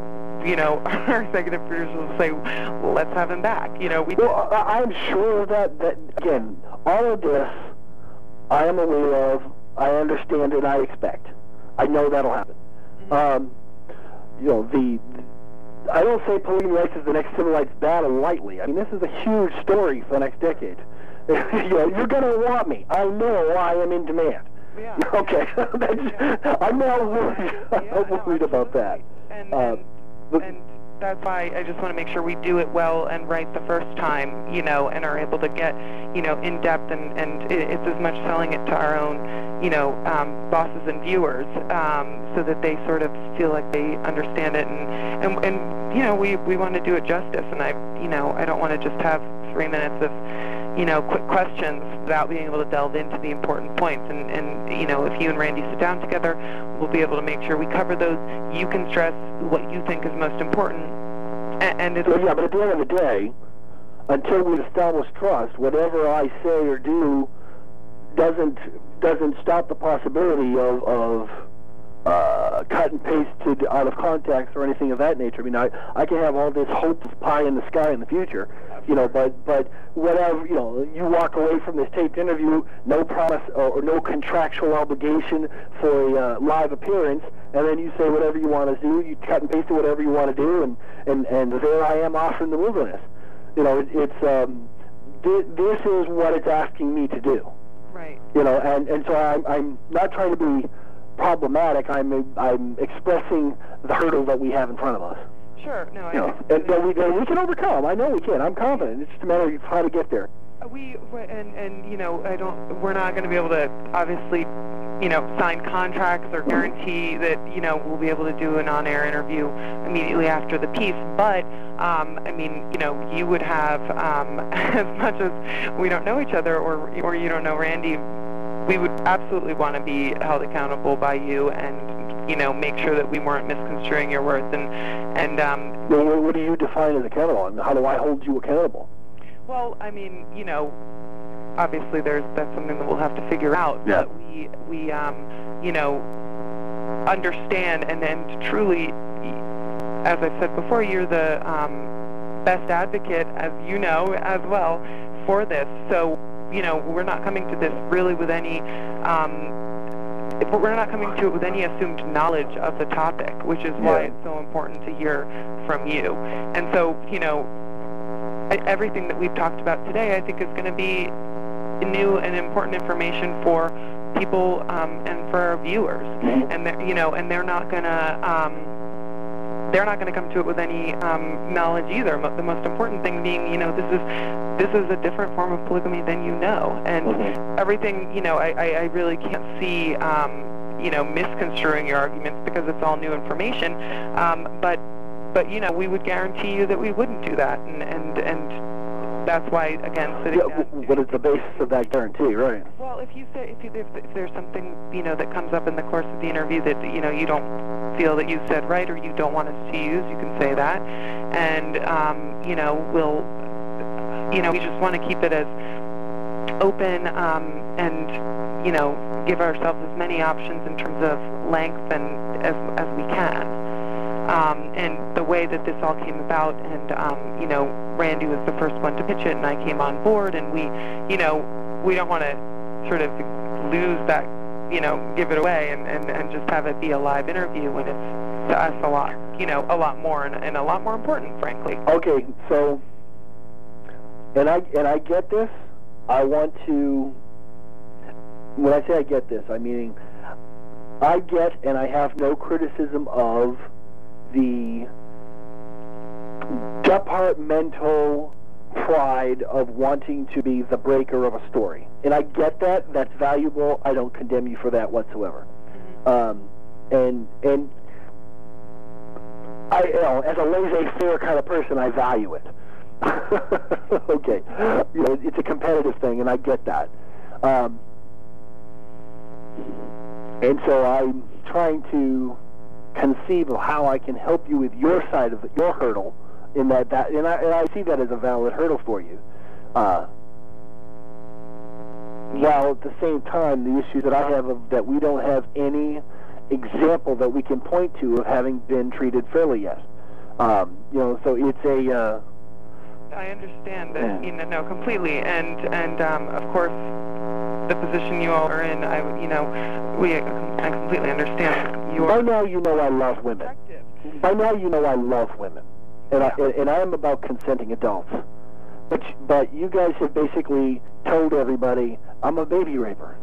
you know (laughs) our executive producers will say, "Let's have him back." You know, we Well, I, I'm sure that, that, again, all of this I am aware of, I understand, and I expect. I know that'll happen. Um, you know, the, I don't say polygamy rights is the next civil rights battle lightly. I mean, this is a huge story for the next decade. (laughs) you know, you're going to want me. I know I am in demand. Yeah. (laughs) Okay, (laughs) That's, I'm not worried, I'm Yeah, not no, worried about that. And, Uh, and, and that's why I just want to make sure we do it well and right the first time, you know, and are able to get, you know, in depth and and it's as much selling it to our own, you know, um, bosses and viewers, um, so that they sort of feel like they understand it and and and you know we we want to do it justice and I you know I don't want to just have three minutes of you know, quick questions without being able to delve into the important points. And, and, you know, if you and Randi sit down together, we'll be able to make sure we cover those. You can stress what you think is most important. And, it's, So, yeah, but at the end of the day, until we establish trust, whatever I say or do doesn't doesn't stop the possibility of of uh, cut and pasted out of context or anything of that nature. I mean, I I can have all this hope of pie in the sky in the future, you know, but but whatever, you know, you walk away from this taped interview, no promise or, no contractual obligation for a uh, live appearance, and then you say whatever you want to do, you cut and paste it whatever you want to do, and and and there I am off in the wilderness. You know, it, it's um, thi- this is what it's asking me to do right. you know, and and so I'm I'm not trying to be problematic. I'm I'm expressing the hurdle that we have in front of us. Sure. No, You know, and, we we can overcome. I know we can. I'm confident. It's just a matter of how to get there. Uh, We and and you know I don't. We're not going to be able to obviously, you know, sign contracts or guarantee that you know we'll be able to do an on-air interview immediately after the piece. But um, I mean, you know, you would have um, (laughs) as much as we don't know each other or or you don't know Randi. We would absolutely want to be held accountable by you and you know make sure that we weren't misconstruing your words and and um, Well, what, what do you define as accountable? And how do I hold you accountable? Well, I mean, you know, obviously there's that's something that we'll have to figure out. Yeah. But we we um, you know, understand and and truly, as I said before, you're the um, best advocate, as you know as well, for this. So you know, we're not coming to this really with any. Um, but we're not coming to it with any assumed knowledge of the topic, which is why Yeah. it's so important to hear from you. And so, you know, everything that we've talked about today, I think, is going to be new and important information for people um, and for our viewers, and they're, you know, and they're not gonna. Um, they're not going to come to it with any um, knowledge either. The most important thing being, you know, this is this is a different form of polygamy than you know, and Mhm. everything, you know, I, I, I really can't see, um, you know, misconstruing your arguments because it's all new information. Um, but but you know, we would guarantee you that we wouldn't do that, and and and that's why again sitting Yeah, down. what is the basis of that guarantee, right? Well, if you say if, you, if if there's something you know that comes up in the course of the interview that you know you don't feel that you said right or you don't want us to use, you can say that, and um, you know we'll you know we just want to keep it as open um, and you know give ourselves as many options in terms of length and as as we can. Um, and the way that this all came about, and um, you know, Randi was the first one to pitch it, and I came on board, and we, you know, we don't want to sort of lose that, you know, give it away, and, and, and just have it be a live interview when it's to us a lot, you know, a lot more and, and a lot more important, frankly. Okay, so, and I and I get this. I want to. When I say I get this, I mean I get and I have no criticism of the departmental pride of wanting to be the breaker of a story. And I get that. That's valuable. I don't condemn you for that whatsoever. Um, and and I, you know, as a laissez-faire kind of person, I value it. (laughs) okay, you know, it's a competitive thing, and I get that. Um, and so I'm trying to conceive of how I can help you with your side of your hurdle, in that that, and I, and I see that as a valid hurdle for you. Uh, while at the same time, the issues that I have of that we don't have any example that we can point to of having been treated fairly yet. Um, you know, so it's a uh, I understand Yeah. that, you know, no, completely, and and um, of course, the position you all are in, I, you know, we, I completely understand your by now you know I love women. By now you know I love women, and I Yeah. and I am about consenting adults. But but you guys have basically told everybody I'm a baby raper.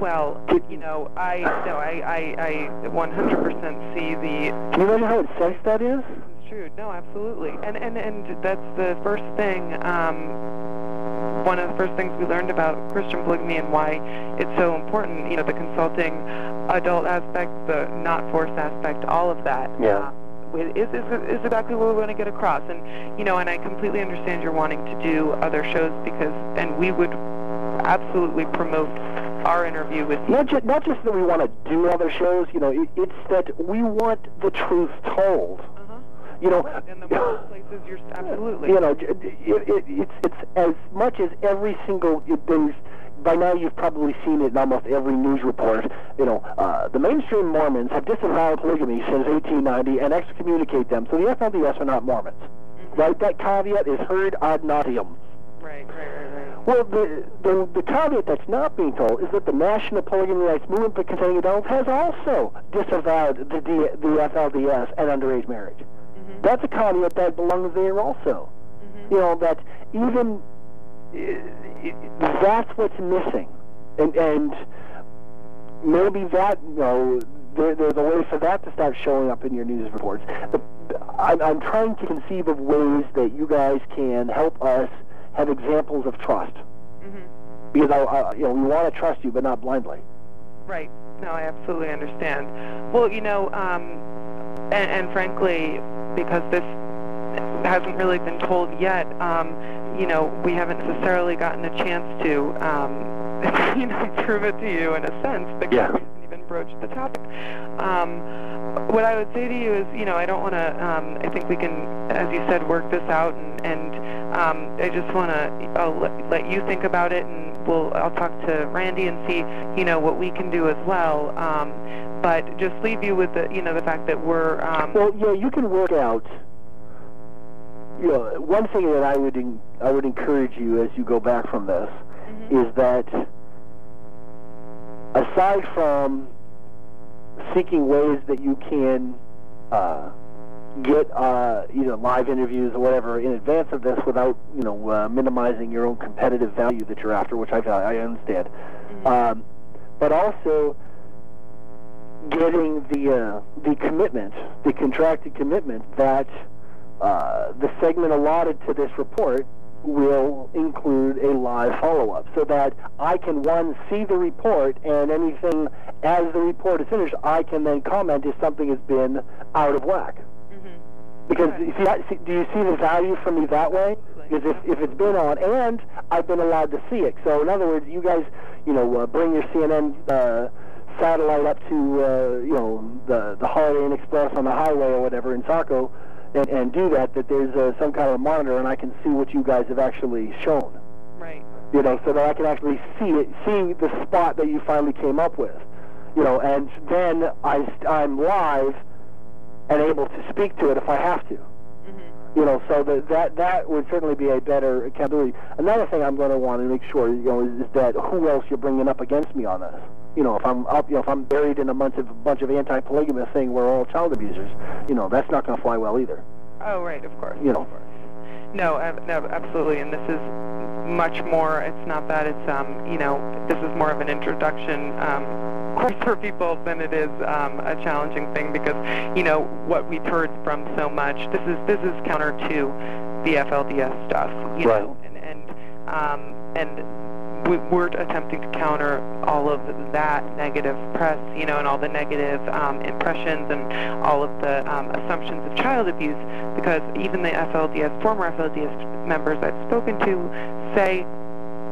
Well, you know, I no, I I, I 100% see the Can you imagine how incensed that is? It's true. No, absolutely. And and and that's the first thing. Um, one of the first things we learned about Christian polygamy and why it's so important. You know, the consulting adult aspect, the not forced aspect, all of that. Yeah. Uh, is, is, is exactly what we want to get across. And, you know, and I completely understand you're wanting to do other shows because, and we would absolutely promote our interview with you. Not just not just that we want to do other shows. You know, it, it's that we want the truth told. You know. In the workplaces, you're (sighs) absolutely. You know, it, it, it's it's as much as every single there's. By now, you've probably seen it in almost every news report. You know, uh, the mainstream Mormons have disavowed polygamy since 1890 and excommunicate them. So the FLDS are not Mormons, right? That caveat is heard ad nauseum. Right, right, right, right. Well, the, the the caveat that's not being told is that the National Polygamy Rights Movement for Consenting Adults has also disavowed the D, the FLDS and underage marriage. That's a caveat that belongs there also. Mhm. You know that even uh, that's what's missing, and and maybe that you know there, there's a way for that to start showing up in your news reports. The, I'm, I'm trying to conceive of ways that you guys can help us have examples of trust Mhm. because I, I you know we want to trust you, but not blindly. Right. No, I absolutely understand. Well, you know, um, and, and frankly, because this hasn't really been told yet, um, you know, we haven't necessarily gotten a chance to, um, (laughs) you know, prove it to you in a sense because Yeah. we haven't even broached the topic. Um, what I would say to you is, you know, I don't want to. Um, I think we can, as you said, work this out, and, and um, I just want to. Let you think about it, and we'll. I'll talk to Randi and see, you know, what we can do as well. Um, but just leave you with the, you know, the fact that we're. Um, Well, yeah, you can work out. You know, one thing that I would en- I would encourage you as you go back from this mhm. is that aside from seeking ways that you can uh, get uh, either live interviews or whatever in advance of this without you know uh, minimizing your own competitive value that you're after, which I I understand. Um, but also getting the uh, the commitment, the contracted commitment that uh, the segment allotted to this report will include a live follow-up so that I can one see the report and anything as the report is finished I can then comment if something has been out of whack. Because you see, I- see, do you see the value for me that way? Because if, if it's been on, and I've been allowed to see it. So in other words, you guys, you know, uh, bring your CNN uh, satellite up to, uh, you know, the the Holiday Inn Express on the highway or whatever in Saco, and, and do that. That there's uh, some kind of a monitor, and I can see what you guys have actually shown. Right. You know, so that I can actually see it, see the spot that you finally came up with. You know, and then I I'm live and able to speak to it if I have to Mm-hmm. you know, so that that that would certainly be a better accountability. Another thing I'm going to want to make sure, you know, is, is that who else you're bringing up against me on this. You know, if I'm up, you know, if I'm buried in a bunch of bunch of anti-polygamous thing, we're all child abusers. You know, that's not going to fly well either. Oh, right, of course. You know. Of course. No, no, absolutely. And this is much more, it's not that, it's, um, you know, this is more of an introduction um, course for people than it is um, a challenging thing because, you know, what we've heard from so much, this is, this is counter to the FLDS stuff, you Right. know, and, and, um, and we, we're attempting to counter all of that negative press, you know, and all the negative um, impressions and all of the um, assumptions of child abuse, because even the FLDS, former FLDS members I've spoken to say,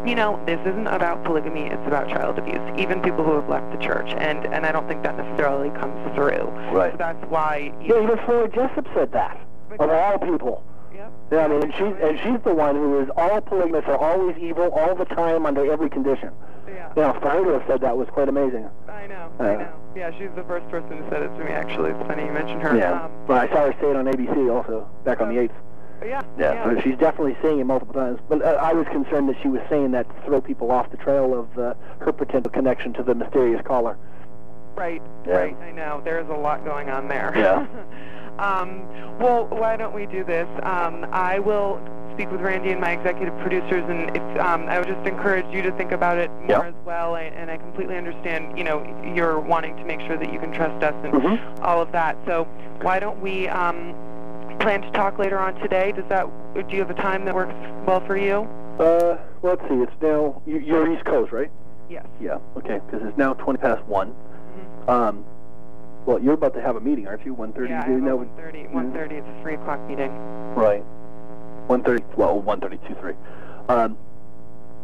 you know, this isn't about polygamy, it's about child abuse, even people who have left the church. And, and I don't think that necessarily comes through. Right. So that's why... You yeah, even Flora Jessop said that, of all people. Yep. Yeah, I mean, and she's, and she's the one who is all polygamous are always evil all the time under every condition. Yeah. Yeah, for her to have said that was quite amazing. I know, uh, I know. Yeah, she's the first person who said it to me, actually. It's funny you mentioned her. Yeah, um, but I saw her say it on ABC also, back on the 8th. Yeah. Yeah. yeah. She's definitely saying it multiple times. But uh, I was concerned that she was saying that to throw people off the trail of uh, her potential connection to the mysterious caller. Right. Yeah. Right. I know. There's a lot going on there. Yeah. (laughs) um, well, why don't we do this? Um, I will speak with Randi and my executive producers, and if, um, I would just encourage you to think about it more as well. I, and I completely understand, you know, you're wanting to make sure that you can trust us and mm-hmm. all of that. So why don't we? Um, plan to talk later on today? Does that? Do you have a time that works well for you? Uh, let's see. It's now you- you're East Coast, right? Yes. Yeah. Okay. Because it's now twenty past one. Mhm. Um, well, you're about to have a meeting, aren't you? One thirty. Yeah, I have a 1:30. 1:30. It's a three o'clock meeting. Right. One thirty. Well, one thirty-two three. Um,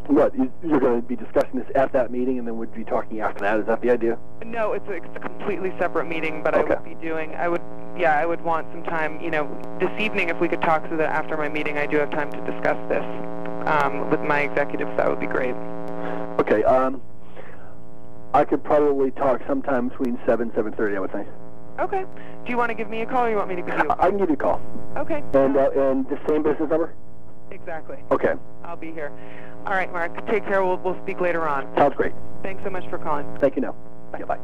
what you- you're going to be discussing this at that meeting, and then we'd be talking after that. Is that the idea? No, it's a, it's a completely separate meeting, but I would be doing, I would, yeah, I would want some time, you know, this evening if we could talk so that after my meeting I do have time to discuss this um, with my executives, that would be great. Okay. Um, I could probably talk sometime between seven seven thirty. I would think. Okay. Do you want to give me a call or you want me to give you a I call? I can give you a call. Okay. And uh, and the same business number. Exactly. Okay. I'll be here. All right, Mark. Take care. We'll, we'll speak later on. Sounds great. Thanks so much for calling. Thank you. Now. Okay. Bye.